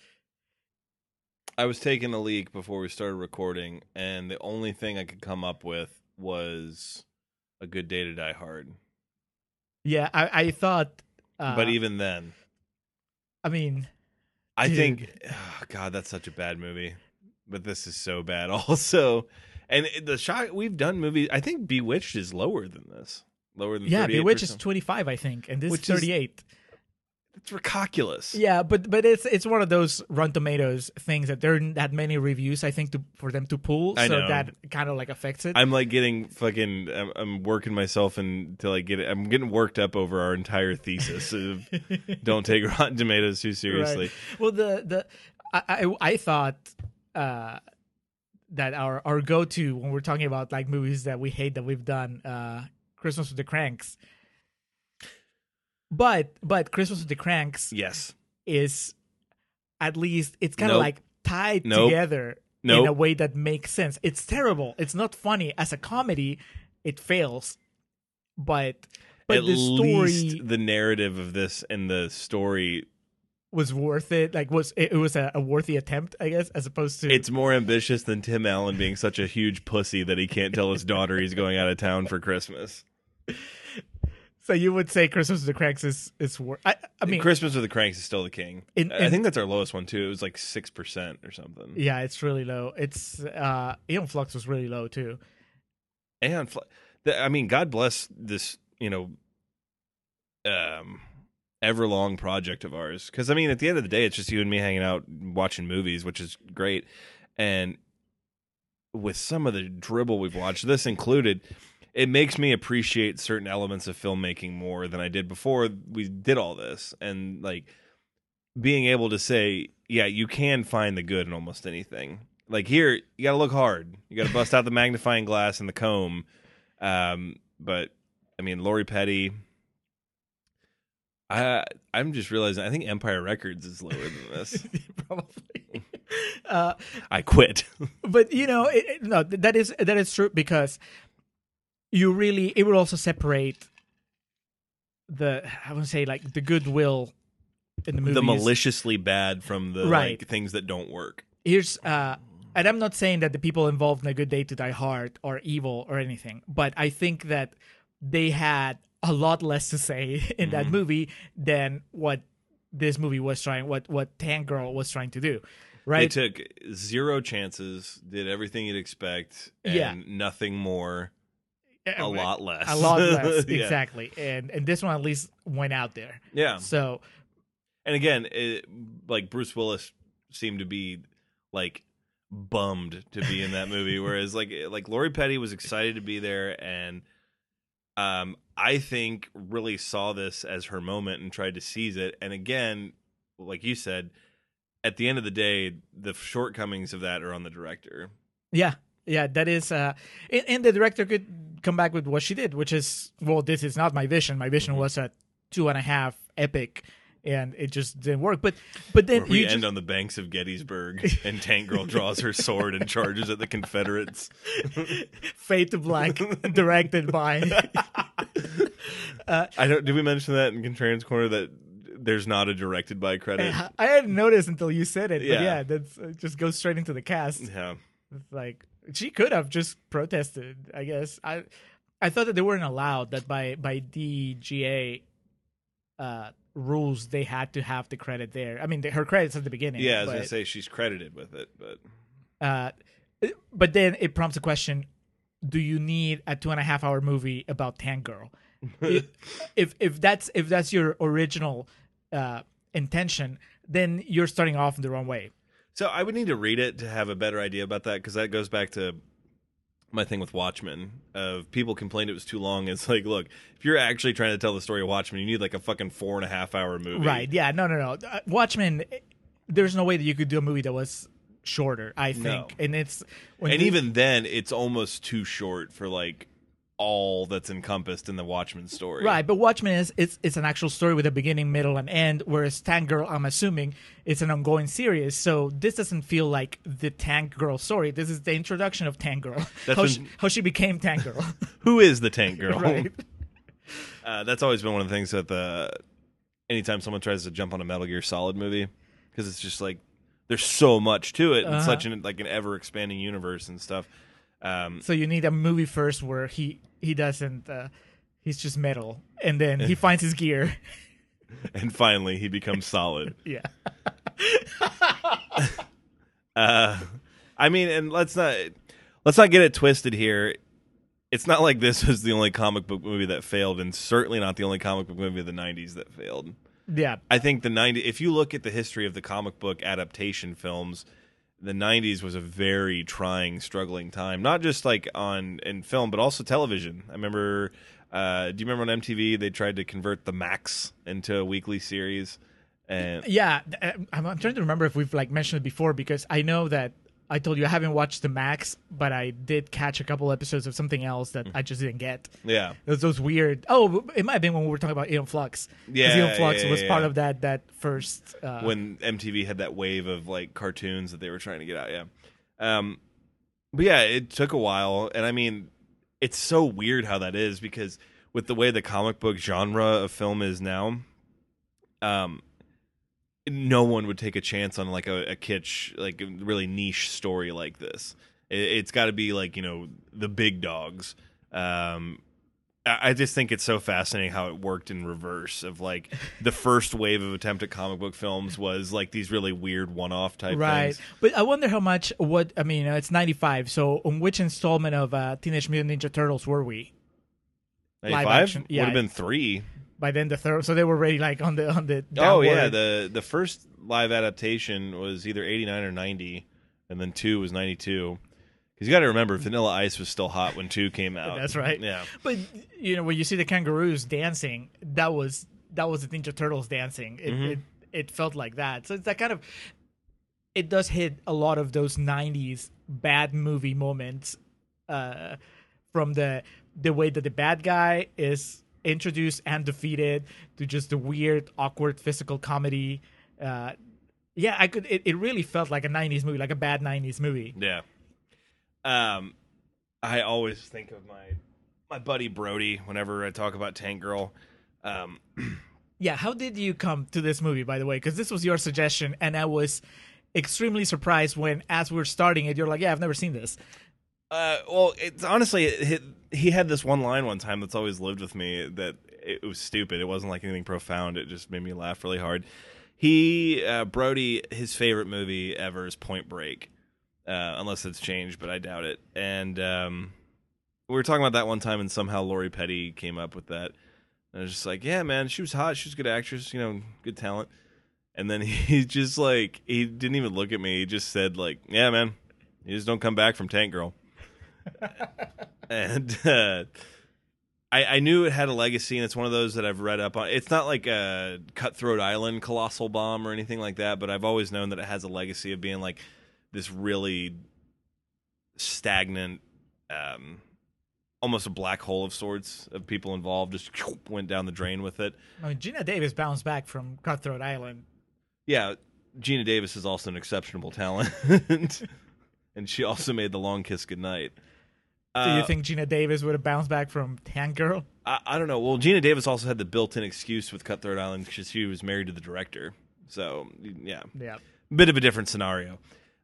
I was taking a leak before we started recording, and the only thing I could come up with was a good day to die hard. Yeah, I, I thought. Uh, but even then, I mean, I Dude. think, oh, God, that's such a bad movie. But this is so bad, also. And the shot we've done movies, I think Bewitched is lower than this, lower than yeah, 38%. Bewitched is twenty five, I think, and this Which is thirty eight. It's ridiculous. Yeah, but but it's it's one of those Rotten Tomatoes things that there aren't that many reviews. I think to for them to pull, I so know. that kind of like affects it. I'm like getting fucking. I'm, I'm working myself until I get it. I'm getting worked up over our entire thesis of don't take Rotten Tomatoes too seriously. Right. Well, the the I I, I thought uh, that our our go to when we're talking about like movies that we hate that we've done, uh, Christmas with the Cranks. But but Christmas with the Cranks Yes. is at least it's kind of Nope. like tied Nope. together in a way that makes sense. It's terrible. It's not funny as a comedy. It fails, but but At the story least the narrative of this and the story. was worth it. Like was it, it was a, a worthy attempt, I guess, as opposed to It's more ambitious than Tim Allen being such a huge pussy that he can't tell his daughter he's going out of town for Christmas. So you would say Christmas with the Cranks is is worth. I, I mean, Christmas with the Cranks is still the king. In- I think that's our lowest one too. It was like six percent or something. yeah, it's really low. It's uh, Aeon Flux was really low too. And Fl- the- I mean, God bless this, you know, um, ever long project of ours. Because I mean, at the end of the day, it's just you and me hanging out watching movies, which is great. And with some of the dribble we've watched, this included, it makes me appreciate certain elements of filmmaking more than I did before we did all this. And like being able to say, yeah, you can find the good in almost anything. Like here, you got to look hard. You got to bust out the magnifying glass and the comb. Um, but I mean, Lori Petty. I I'm just realizing I think Empire Records is lower than this. Probably. uh, I quit. but you know, it, it- no, that is that is true because you really it would also separate the I would say like the goodwill in the movie. the maliciously bad from the Right. like things that don't work. here's uh and I'm not saying that the people involved in A Good Day to Die Hard are evil or anything, but I think that they had a lot less to say in that movie than what this movie was trying what what Tank Girl was trying to do. Right? They took zero chances, did everything you'd expect, and Yeah. nothing more, a lot less. a lot less Yeah. exactly. And and this one at least went out there. Yeah. So And again, it, like Bruce Willis seemed to be like bummed to be in that movie, whereas like like Lori Petty was excited to be there, and um, I think really saw this as her moment and tried to seize it. And again, like you said, at the end of the day, the shortcomings of that are on the director. Yeah, yeah, that is. Uh, and, and the director could come back with what she did, which is, well, this is not my vision. My Mm-hmm. vision was a two and a half epic, and it just didn't work. But, but then Where we you end just, on the banks of Gettysburg, and Tank Girl draws her sword and charges at the Confederates. Fade to Black, directed by. I don't. Did we mention that in Contrarian's Corner that there's not a directed by credit? I hadn't noticed until you said it. But Yeah. yeah, that's uh, just goes straight into the cast. Yeah. It's like she could have just protested. I guess I, I thought that they weren't allowed that by by DGA, uh, rules they had to have the credit there. I mean, the, her credits at the beginning. Yeah, I was but, gonna say she's credited with it, but Uh, but then it prompts a question: Do you need a two and a half hour movie about Tank Girl? if, if if that's if that's your original uh, intention, then you're starting off in the wrong way. So I would need to read it to have a better idea about that because that goes back to my thing with Watchmen. Of people complained it was too long. It's like, look, if you're actually trying to tell the story of Watchmen, you need like a fucking four and a half hour movie, Right? Yeah. No. No. No. Uh, Watchmen. There's no way that you could do a movie that was shorter. I think, No. and it's when And you- even then, it's almost too short for like all that's encompassed in the Watchmen story. Right, but Watchmen is it's it's an actual story with a beginning, middle, and end. Whereas Tank Girl, I'm assuming, it's an ongoing series. So this doesn't feel like the Tank Girl story. This is the introduction of Tank Girl, That's how been- she, how she became Tank Girl. Who is the Tank Girl? right. Uh, that's always been one of the things that the anytime someone tries to jump on a Metal Gear Solid movie because it's just like there's so much to it and Uh-huh. such an like an ever expanding universe and stuff. Um, So you need a movie first where he he doesn't. Uh, he's just metal, and then he finds his gear. and finally he becomes solid. Yeah. Uh, I mean, and let's not let's not get it twisted here. It's not like this was the only comic book movie that failed, and certainly not the only comic book movie of the '90s that failed. Yeah. I think the '90s. If you look at the history of the comic book adaptation films, the '90s was a very trying, struggling time. Not just like on in film, but also television. I remember. Uh, do you remember on MTV they tried to convert the Maxx into a weekly series? And Yeah, uh, I'm, I'm trying to remember if we've like mentioned it before because I know that I told you I haven't watched the Maxx, but I did catch a couple episodes of something else that I just didn't get. yeah, Those those weird. Oh, it might have been when we were talking about Aeon Flux. Yeah, Aeon Flux yeah, was yeah, part of that that first. Uh, when MTV had that wave of like cartoons that they were trying to get out. Yeah. Um, but yeah, it took a while, and I mean, it's so weird how that is because with the way the comic book genre of film is now, um, no one would take a chance on like a, a kitsch, like a really niche story like this. It, it's got to be like you know the big dogs. Um, I I just think it's so fascinating how it worked in reverse of like the first wave of attempt at comic book films was like these really weird one-off type right, things. but I wonder how much. What I mean, uh, it's 95. So on which installment of uh, Teenage Mutant Ninja Turtles were we? 95 action, would have been three. By then the third, so they were already like on the on the. Oh yeah, the the first live adaptation was either 89 or 90 and then 2 was 92. Cuz you got to remember Vanilla Ice was still hot when 2 came out. That's right. Yeah. But you know when you see the kangaroos dancing, that was that was the Ninja Turtles dancing. It Mm-hmm. it, it felt like that. So it's that kind of. It does hit a lot of those '90s bad movie moments, uh, from the the way that the bad guy is introduced and defeated to just the weird, awkward physical comedy. Uh, yeah, I could. It, it really felt like a '90s movie, like a bad '90s movie. Yeah. Um, I always think of my my buddy Brody whenever I talk about Tank Girl. Um, Yeah, how did you come to this movie, by the way? Because this was your suggestion, and I was extremely surprised when, as we are starting it, you're like, "Yeah, I've never seen this." Uh, well, it's honestly it, he had this one line one time that's always lived with me that it was stupid. It wasn't like anything profound. It just made me laugh really hard. He uh, Brody, his favorite movie ever is Point Break, uh, unless it's changed, but I doubt it. And um, we were talking about that one time, and somehow Lori Petty came up with that. And I was just like, yeah, man, she was hot. She was a good actress, you know, good talent. And then he just like he didn't even look at me. He just said like, yeah, man, you just don't come back from Tank Girl. and uh, I, I knew it had a legacy, and it's one of those that I've read up on. It's not like a Cutthroat Island colossal bomb or anything like that, but I've always known that it has a legacy of being like this really stagnant, um, almost a black hole of sorts of people involved. Just went down the drain with it. I mean, Geena Davis bounced back from Cutthroat Island. Yeah, Geena Davis is also an exceptional talent, and she also made the Long Kiss Goodnight. Do Uh, you think Geena Davis would have bounced back from Tank Girl? I, I don't know. Well, Geena Davis also had the built-in excuse with Cutthroat Island because she was married to the director. So yeah, Yeah. bit of a different scenario.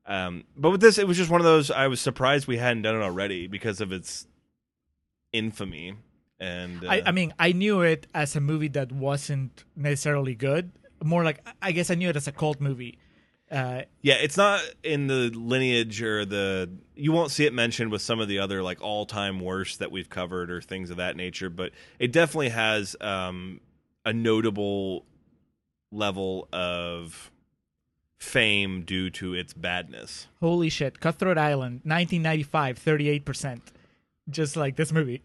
Um, but with this, it was just one of those. I was surprised we hadn't done it already because of its infamy. And uh, I, I mean, I knew it as a movie that wasn't necessarily good. More like, I guess I knew it as a cult movie. Uh, yeah, it's not in the lineage or the. You won't see it mentioned with some of the other like all-time worst that we've covered or things of that nature. But it definitely has um, a notable level of fame due to its badness. holy shit. Cutthroat Island, 1995, 38%. Just like this movie.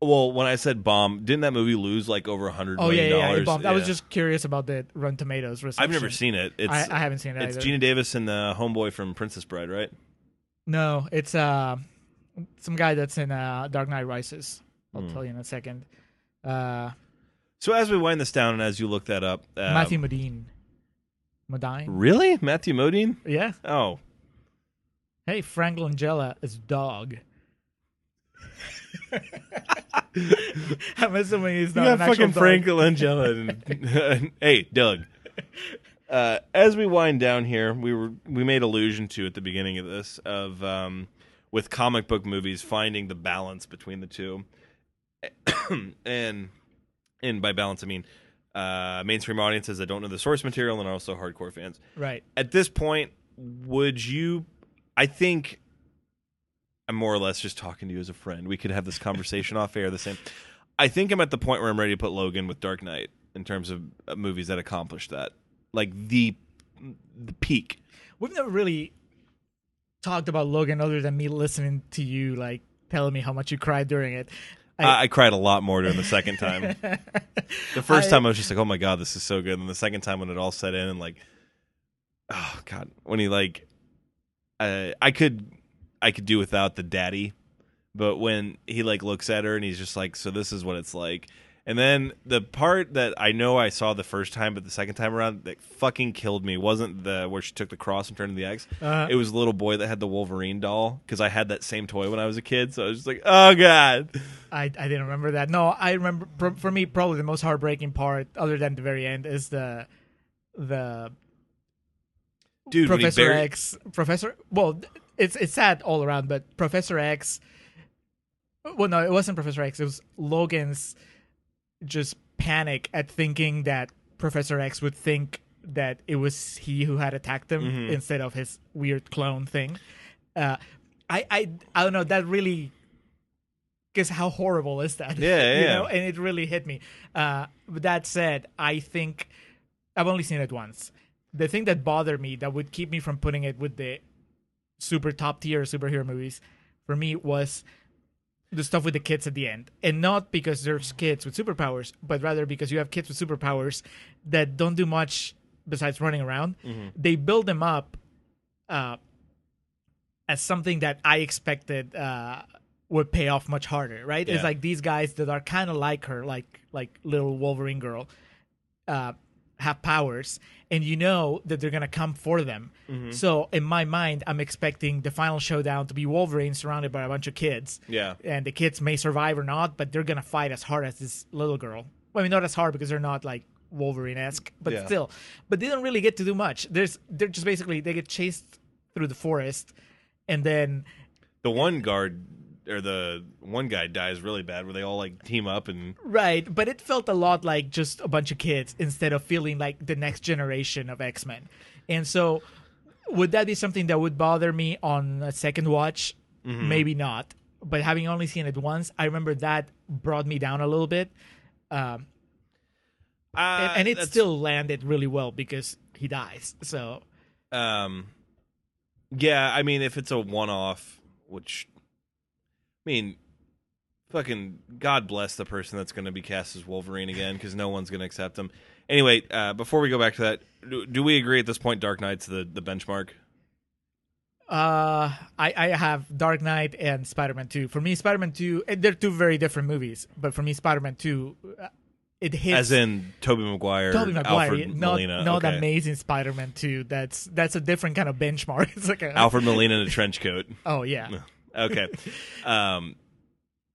Well, when I said bomb, didn't that movie lose like over a hundred Oh, million yeah, yeah, yeah. dollars? it bombed. I was just curious about the Rotten Tomatoes reception. I've never seen it. It's I, I haven't seen it it's either. Geena Davis and the homeboy from Princess Bride, right? No, it's uh, some guy that's in uh, Dark Knight Rises. I'll Hmm. tell you in a second. Uh, So as we wind this down and as you look that up, uh, Matthew Modine. Modine? really Matthew Modine? Yeah. Oh, Hey, Frank Langella is dog. I'm assuming he's you not got an actual fucking. Frank Langella. And, hey, Doug. Uh, as we wind down here, we were we made allusion to at the beginning of this of um, with comic book movies finding the balance between the two, and and by balance I mean uh, mainstream audiences that don't know the source material and also hardcore fans. Right. At this point, would you? I think I'm more or less just talking to you as a friend. We could have this conversation off air. The same. I think I'm at the point where I'm ready to put Logan with Dark Knight in terms of uh, movies that accomplish that, like the the peak. We've never really talked about Logan other than me listening to you like telling me how much you cried during it. I, I cried a lot more during the second time. the first I- time I was just like, "Oh my god, this is so good," and the second time when it all set in and like, oh god, when he like, uh, I could, I could do without the daddy, but when he like looks at her and he's just like, "So this is what it's like." And then the part that I know I saw the first time, but the second time around that fucking killed me wasn't the where she took the cross and turned into the X. Uh-huh. It was the little boy that had the Wolverine doll because I had that same toy when I was a kid. So I was just like, oh god. I, I didn't remember that. No, I remember for, for me probably the most heartbreaking part, other than the very end, is the the Dude, Professor buried- X. Professor. Well, it's it's sad all around, but Professor X. Well, no, it wasn't Professor X. It was Logan's just panic at thinking that Professor X would think that it was he who had attacked him Mhm. instead of his weird clone thing. Uh, I I I don't know. That really. Because how horrible is that? Yeah, you yeah. know, and it really hit me. Uh, but that said, I think I've only seen it once. The thing that bothered me that would keep me from putting it with the super top tier superhero movies for me was the stuff with the kids at the end. And not because there's kids with superpowers, but rather because you have kids with superpowers that don't do much besides running around. They build them up uh, as something that I expected uh, would pay off much harder, right? Yeah. It's like these guys that are kind of like her, like like little Wolverine girl, uh, have powers, and you know that they're gonna come for them. Mm-hmm. So in my mind, I'm expecting the final showdown to be Wolverine surrounded by a bunch of kids. Yeah. and the kids may survive or not, but they're gonna fight as hard as this little girl. Well, I mean, not as hard because they're not like Wolverine esque, but Yeah. still. But they don't really get to do much. There's they're just basically they get chased through the forest, and then the one guard or the one guy dies really bad where they all like team up and right. But it felt a lot like just a bunch of kids instead of feeling like the next generation of X Men. And so, would that be something that would bother me on a second watch? Mm-hmm. Maybe not. But having only seen it once, I remember that brought me down a little bit. Um, uh, and, and it that's- still landed really well because he dies. So um yeah i mean if it's a one-off which mean fucking god bless the person that's going to be cast as wolverine again because no one's going to accept him anyway uh before we go back to that do, do we agree at this point dark knight's the the benchmark uh, I, I have Dark Knight and Spider Man 2. For me, Spider Man 2, they're two very different movies, but for me, Spider Man 2, uh, it hits. as in tobey maguire Tobey Maguire, alfred not, molina not okay. Amazing Spider Man 2. That's that's a different kind of benchmark. It's like a, alfred molina in a trench coat Oh, yeah. okay um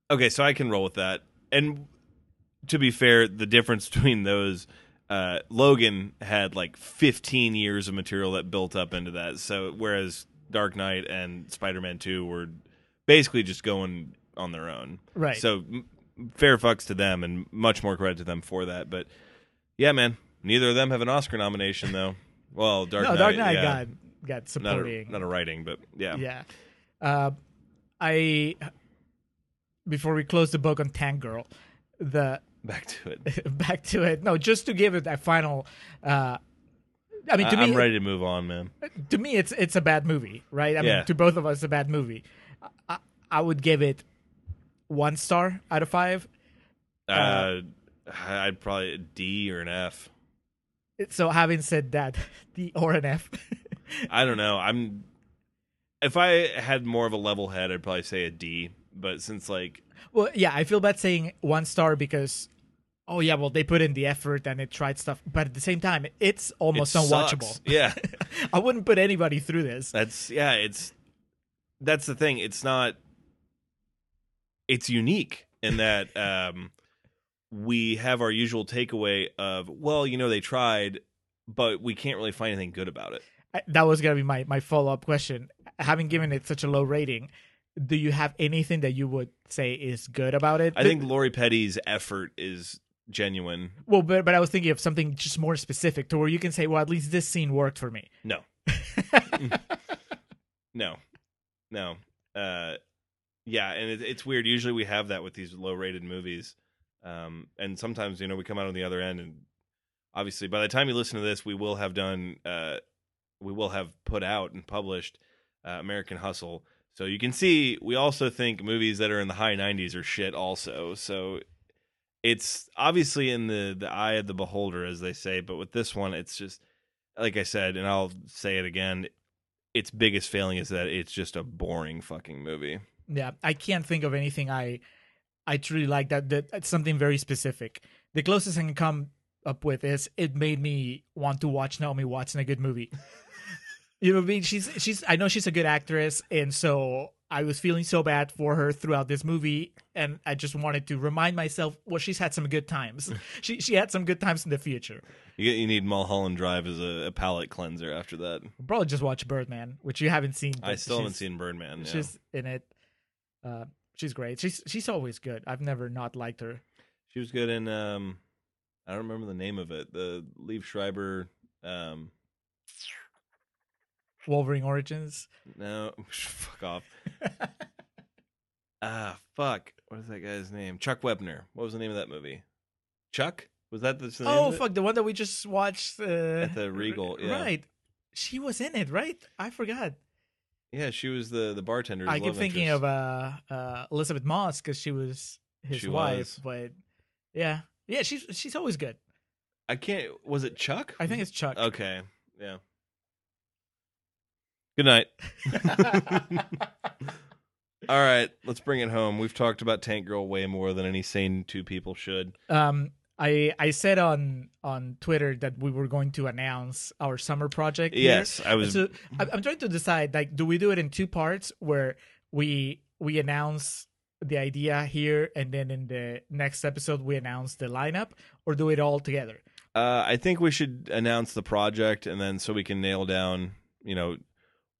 okay so i can roll with that and to be fair the difference between those uh logan had like 15 years of material that built up into that so whereas dark knight and spider-man 2 were basically just going on their own Right. so fair fucks to them and much more credit to them for that but yeah man neither of them have an oscar nomination though well dark no, knight Dark Knight yeah. got, got not supporting. a, not a writing but yeah yeah. Uh, I, before we close the book on Tank Girl, the back to it back to it. No, just to give it a final. Uh, I mean, to I- me, i'm ready to move on man to me, it's it's a bad movie, right? I Yeah. mean, to both of us, a bad movie. I, I would give it one star out of five. Uh, I'd probably a D or an F. So, having said that, the or an F. I don't know. I'm if I had more of a level head, I'd probably say a D. But since like well, yeah, I feel bad saying one star because, oh yeah, well they put in the effort and it tried stuff, but at the same time, it's it almost sucks. unwatchable. Yeah, I wouldn't put anybody through this. that's yeah. It's that's the thing. It's not. It's unique in that um, we have our usual takeaway of well, you know, they tried, but we can't really find anything good about it. That was gonna be my my follow up question. Having given it such a low rating, do you have anything that you would say is good about it? I think Lori Petty's effort is genuine. Well, but but I was thinking of something just more specific to where you can say, well, at least this scene worked for me. No. no. No. Uh yeah, and it, it's weird. Usually we have that with these low-rated movies. Um and sometimes, you know, we come out on the other end and obviously by the time you listen to this, we will have done uh we will have put out and published uh, American Hustle. So you can see we also think movies that are in the high 90s are shit also. So it's obviously in the the eye of the beholder as they say, but with this one it's just like I said and I'll say it again, its biggest failing is that it's just a boring fucking movie. Yeah, I can't think of anything I I truly like that. That something very specific. The closest I can come up with is it made me want to watch Naomi Watts in a good movie. You know what I mean? She's she's I know she's a good actress, and so I was feeling so bad for her throughout this movie, and I just wanted to remind myself, well, she's had some good times. she she had some good times in the future. You you need Mulholland Drive as a, a palate cleanser after that. We'll probably just watch Birdman, which you haven't seen. I still haven't seen Birdman. Yeah. She's in it. Uh, she's great. She's she's always good. I've never not liked her. She was good in um I don't remember the name of it. The Liev Schreiber um Wolverine Origins. no fuck off. ah fuck. What is that guy's name? Chuck Wepner. What was the name of that movie? Chuck? Was that the name Oh fuck, the one that we just watched uh, At the Regal, yeah. Right. She was in it, right? I forgot. Yeah, she was the the bartender. I keep thinking of uh, uh, Elisabeth Moss because she was his She wife, was. but yeah, yeah, she's she's always good. I can't was it Chuck? I think it's Chuck. Okay. Yeah. Good night. All right, let's bring it home. We've talked about Tank Girl way more than any sane two people should. um, I I said on on Twitter that we were going to announce our summer project. here. Yes, I was. So I'm I'm trying to decide like, do we do it in two parts where we we announce the idea here and then in the next episode we announce the lineup, or do it all together? Uh, I think we should announce the project, and then so we can nail down, you know,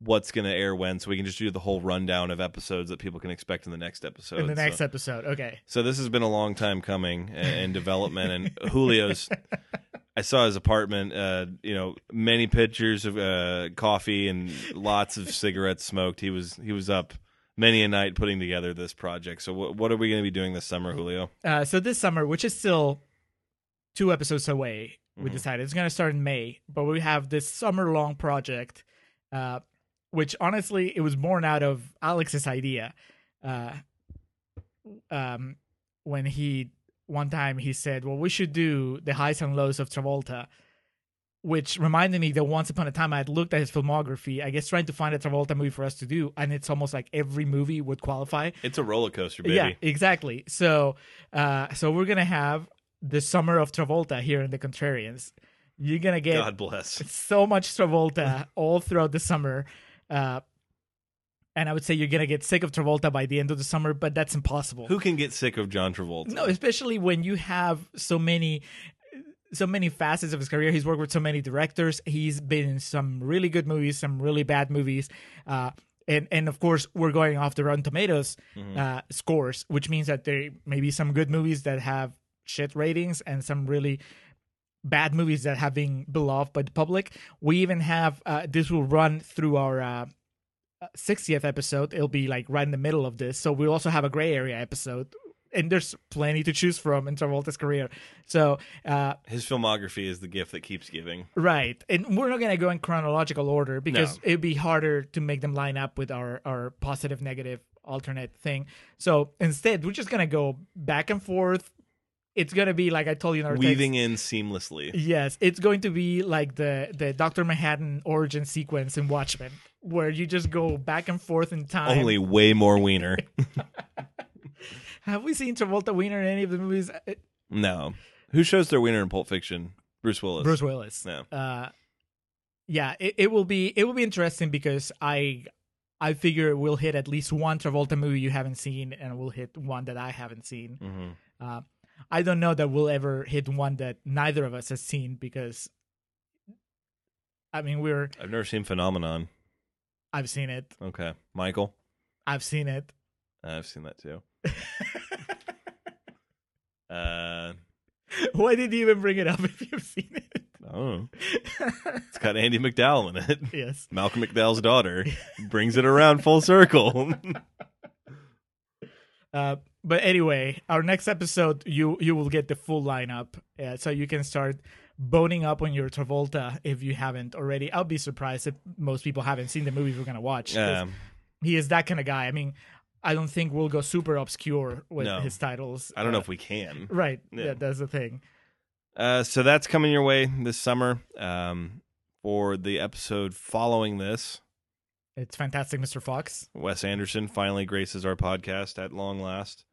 what's going to air when, so we can just do the whole rundown of episodes that people can expect in the next episode. in the next So, episode, okay. so this has been a long time coming in, in development, and Julio's. I saw his apartment. Uh, you know, many pictures of uh, coffee and lots of cigarettes smoked. He was he was up many a night putting together this project. So what what are we going to be doing this summer, Julio? Uh, so this summer, which is still two episodes away, we Mhm. decided it's going to start in May, but we have this summer long project, uh, which honestly it was born out of Alex's idea. Uh, um, when he one time he said, "Well, we should do the highs and lows of Travolta." Which reminded me that once upon a time I had looked at his filmography, I guess trying to find a Travolta movie for us to do, and it's almost like every movie would qualify. It's a roller coaster, baby. Yeah, exactly. So, uh, so we're gonna have the summer of Travolta here in the Contrarians. You're gonna get God bless. so much Travolta all throughout the summer, uh, and I would say you're gonna get sick of Travolta by the end of the summer, but that's impossible. Who can get sick of John Travolta? No, especially when you have so many so many facets of his career. He's worked with so many directors. He's been in some really good movies, some really bad movies. Uh and, and of course, we're going off the Rotten Tomatoes uh, scores, which means that there may be some good movies that have shit ratings and some really bad movies that have been beloved by the public. We even have uh, this will run through our uh, 60th episode. It'll be like right in the middle of this. So we'll also have a gray area episode. And there's plenty to choose from in Travolta's career. So, uh, His filmography is the gift that keeps giving. right. And we're not going to go in chronological order because No. it'd be harder to make them line up with our, our positive, negative, alternate thing. So instead, we're just going to go back and forth. It's going to be like I told you in our text- Weaving in seamlessly. Yes, it's going to be like the the Doctor Manhattan origin sequence in Watchmen, where you just go back and forth in time. Only way more wiener. have we seen Travolta Wiener in any of the movies? Uh, no. Who shows their wiener in Pulp Fiction? Bruce Willis. Bruce Willis. Yeah. Uh, yeah, it, it will be it will be interesting because I I figure we'll hit at least one Travolta movie you haven't seen, and we'll hit one that I haven't seen. hmm Uh, I don't know that we'll ever hit one that neither of us has seen because. I mean, we're. I've never seen Phenomenon. I've seen it. Okay. Michael? I've seen it. I've seen that too. Uh, Why did you even bring it up if you've seen it? I don't know. It's got Andie MacDowell in it. Yes. Malcolm McDowell's daughter brings it around full circle. Uh, but anyway, our next episode, you you will get the full lineup, uh, so you can start boning up on your Travolta if you haven't already. I'll be surprised if most people haven't seen the movie we're gonna watch. um, he is that kind of guy. I mean, I don't think we'll go super obscure with No. his titles. I don't know Uh, if we can. Right. Yeah. Yeah, that's the thing. Uh, so that's coming your way this summer. Um, for the episode following this, It's fantastic, Mr. Fox. Wes Anderson finally graces our podcast at long last.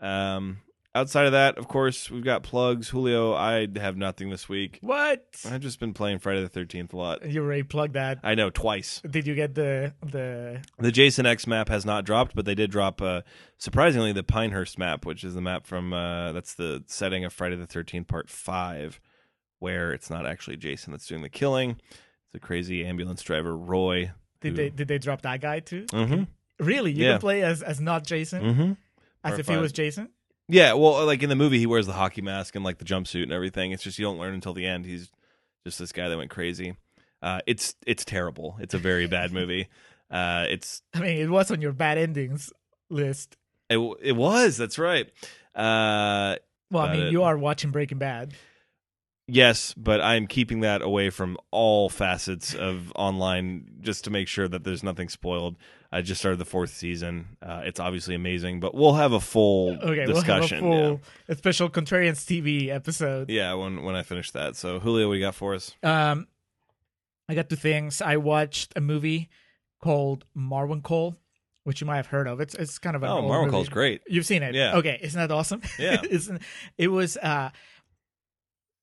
Um, outside of that, of course, we've got plugs. Julio, I have nothing this week. What? I've just been playing Friday the Thirteenth a lot. You already plugged that. I know twice. Did you get the the? The Jason X map has not dropped, but they did drop uh, surprisingly the Pinehurst map, which is the map from uh, that's the setting of Friday the Thirteenth Part Five, where it's not actually Jason that's doing the killing. It's a crazy ambulance driver Roy. Did who- they did they drop that guy too? Mm-hmm. Really? You Yeah. can play as as not Jason, Mm-hmm. As if he was Jason. Yeah, well, like in the movie, he wears the hockey mask and like the jumpsuit and everything. It's just you don't learn until the end. He's just this guy that went crazy. Uh, it's it's terrible. It's a very bad movie. Uh, it's I mean, it was on your bad endings list. it, it was that's right. Uh, Well, I mean, it. you are watching Breaking Bad. Yes, but I'm keeping that away from all facets of online just to make sure that there's nothing spoiled. I just started the fourth season. Uh, it's obviously amazing, but we'll have a full Okay, discussion. we'll have a full a special Contrarians TV episode. yeah. yeah, when when I finish that. So Julio, what do you got for us? Um, I got two things. I watched a movie called Marwencol, which you might have heard of. It's it's kind of an Oh, Marvel movie. Call's great. You've seen it, Yeah. Okay, isn't that awesome? Yeah. Isn't- it was. Uh,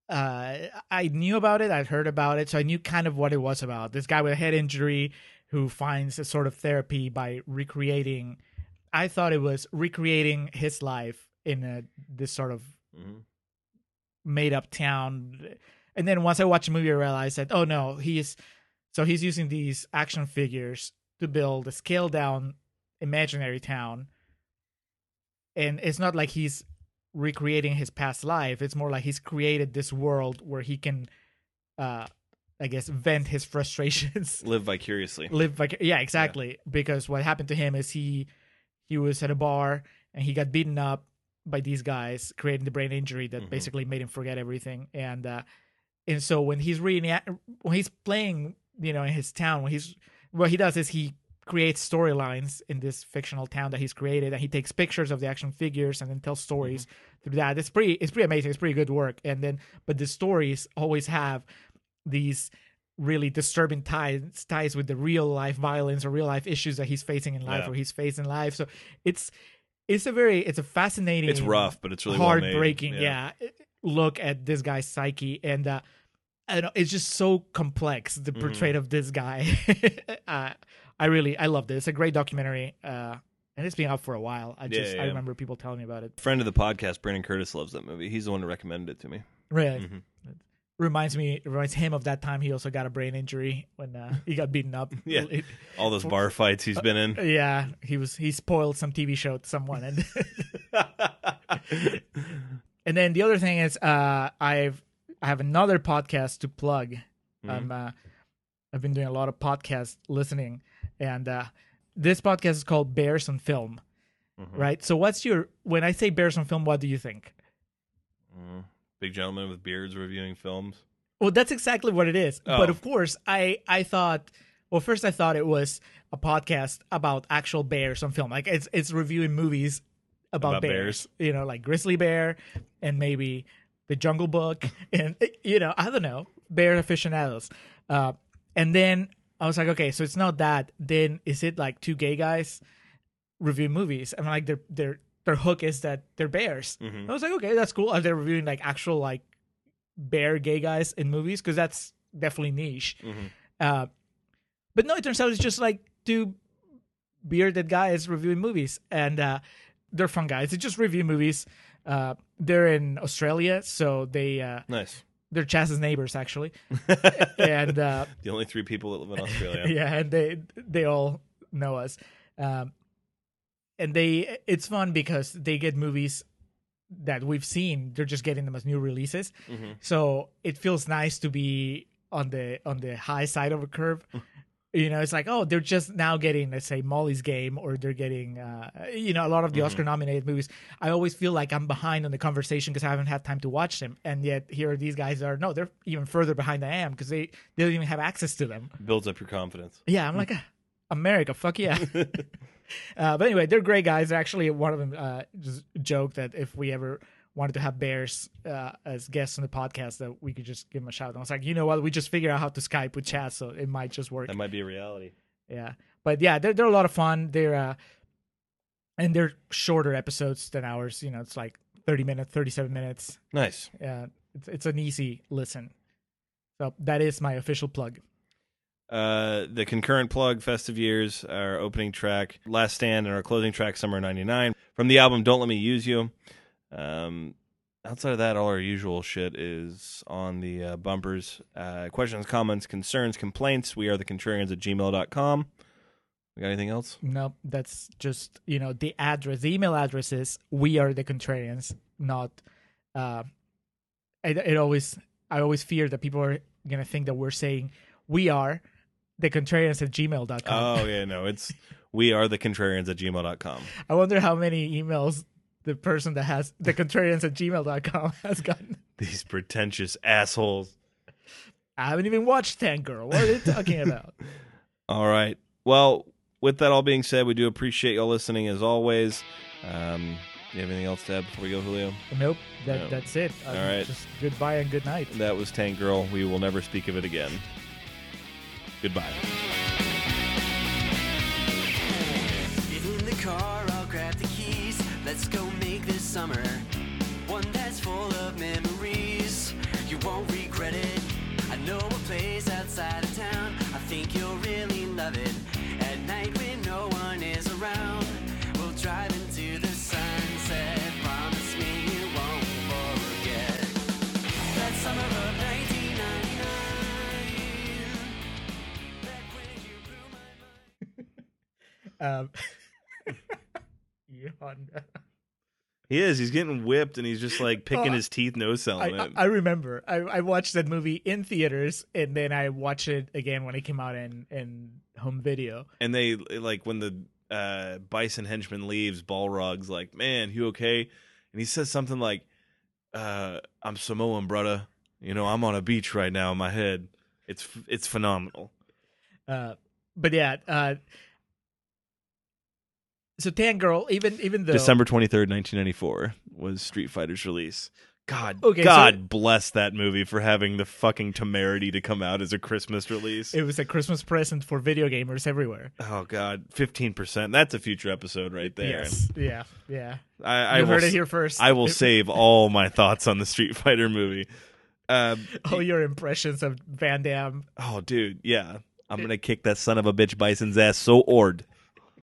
uh, I knew about it. I'd heard about it, so I knew kind of what it was about. This guy with a head injury who finds a sort of therapy by recreating. I thought it was recreating his life in a, this sort of Mhm. made up town. And then once I watched the movie, I realized that oh no, he's so he's using these action figures to build a scaled down imaginary town. And it's not like he's recreating his past life. It's more like he's created this world where he can, uh, I guess, vent his frustrations. Live vicariously. live like yeah exactly. Because what happened to him is he he was at a bar and he got beaten up by these guys creating the brain injury that Mhm. basically made him forget everything. And uh and so when he's reading when he's playing you know in his town when he's what he does is he creates storylines in this fictional town that he's created and he takes pictures of the action figures and then tells stories through that. It's pretty it's pretty amazing. It's pretty good work. And then but the stories always have these really disturbing ties ties with the real life violence or real life issues that he's facing in life Yeah. or he's facing in life. So it's it's a very it's a fascinating It's rough, but it's really well heartbreaking Yeah. yeah. look at this guy's psyche and uh I know, it's just so complex the Mm-hmm. portrait of this guy. uh, I really I love this. It's a great documentary. Uh and it's been out for a while. I just yeah, I remember people telling me about it. Friend of the podcast, Brandon Curtis loves that movie. He's the one who recommended it to me. Really Mhm. Reminds me reminds him of that time he also got a brain injury when uh, he got beaten up. Yeah. It- All those bar fights he's been in. Yeah, he was he spoiled some TV show to someone, and and then the other thing is uh, I've I have another podcast to plug. I'm uh, I've been doing a lot of podcast listening, and uh, this podcast is called Bears on Film. Right. So, what's your when I say Bears on Film? What do you think? Mm. Big gentleman with beards reviewing films. Well, that's exactly what it is. But Oh. of course, I I thought. Well, first I thought it was a podcast about actual bears on film. Like it's it's reviewing movies about, About bears. You know, like Grizzly Bear and maybe The Jungle Book and you know I don't know bear aficionados. Uh, and then I was like, okay, so it's not that. Then is it like two gay guys reviewing movies? And like their their their hook is that they're bears. Mhm. I was like, okay, that's cool. Are they reviewing like actual like bear gay guys in movies? Because that's definitely niche. Mhm. Uh, but no, it turns out it's just like two bearded guys reviewing movies, and uh, they're fun guys. They just review movies. Uh, they're in Australia, so they uh, Nice. they're Chaz's neighbors actually, and uh, The only three people that live in Australia. yeah, and they they all know us. Um, and they it's fun because they get movies that we've seen. They're just getting them as new releases. Mm-hmm. So it feels nice to be on the on the high side of a curve. You know, it's like, oh, they're just now getting, let's say, Molly's Game, or they're getting, uh, you know, a lot of the Oscar-nominated movies. I always feel like I'm behind on the conversation because I haven't had time to watch them, and yet here are these guys that are. No, they're even further behind than I am because they they don't even have access to them. Builds up your confidence. Yeah, I'm like, ah, America, fuck yeah. uh, but anyway, they're great guys. Actually, one of them uh, just joked that if we ever wanted to have Bears uh, as guests on the podcast, that we could just give them a shout. And I was like, you know what? We just figured out how to Skype with Chaz, so it might just work. That might be a reality. Yeah, but yeah, they're they're a lot of fun. They're uh, and they're shorter episodes than ours. You know, it's like thirty minutes, thirty seven minutes. Nice. Yeah, it's it's an easy listen. So that is my official plug. Uh, the concurrent plug, Festive Years, our opening track, Last Stand, and our closing track, Summer '99, from the album Don't Let Me Use You. Um, outside of that, all our usual shit is on the uh, bumpers. Uh, questions, comments, concerns, complaints. We are the contrarians at gmail.com. We got anything else? Nope, that's just you know the address, the email address is we are the contrarians, not. Uh, it, it always I always fear that people are gonna think that we're saying we are the contrarians at gmail.com. Oh, yeah, no, it's we are the contrarians at gmail.com. I wonder how many emails the person that has the contrarians at gmail.com has gotten. These pretentious assholes. I haven't even watched Tank Girl. What are they talking about? All right. Well, with that all being said, we do appreciate y'all listening as always. Um, you have anything else to add before we go, Julio? nope, that, No. that's it. All right. Just goodbye and good night. That was Tank Girl. We will never speak of it again. Goodbye. Get in the car, I'll grab the keys. Let's go make this summer one that's full of memories. Um, Honda. He is. He's getting whipped and he's just like picking Oh, his teeth, no selling I, I, it. I remember. I, I watched that movie in theaters, and then I watched it again when it came out in, in home video. and they like when the uh, bison henchman leaves, Balrog's like, "Man, you okay?" And he says something like, uh, "I'm Samoan, brother. You know, I'm on a beach right now in my head. It's it's phenomenal." Uh, but yeah, uh, so Tank Girl, even even though December twenty third, nineteen ninety four, was Street Fighter's release. God, Okay, God so- bless that movie for having the fucking temerity to come out as a Christmas release. it was a Christmas present for video gamers everywhere. oh God, fifteen percent. That's a future episode right there. Yes, yeah, yeah. I, I You will heard it here first. I will save all my thoughts on the Street Fighter movie. Uh, all your impressions of Van Damme. oh, dude, yeah, I'm gonna kick that son of a bitch Bison's ass so ord.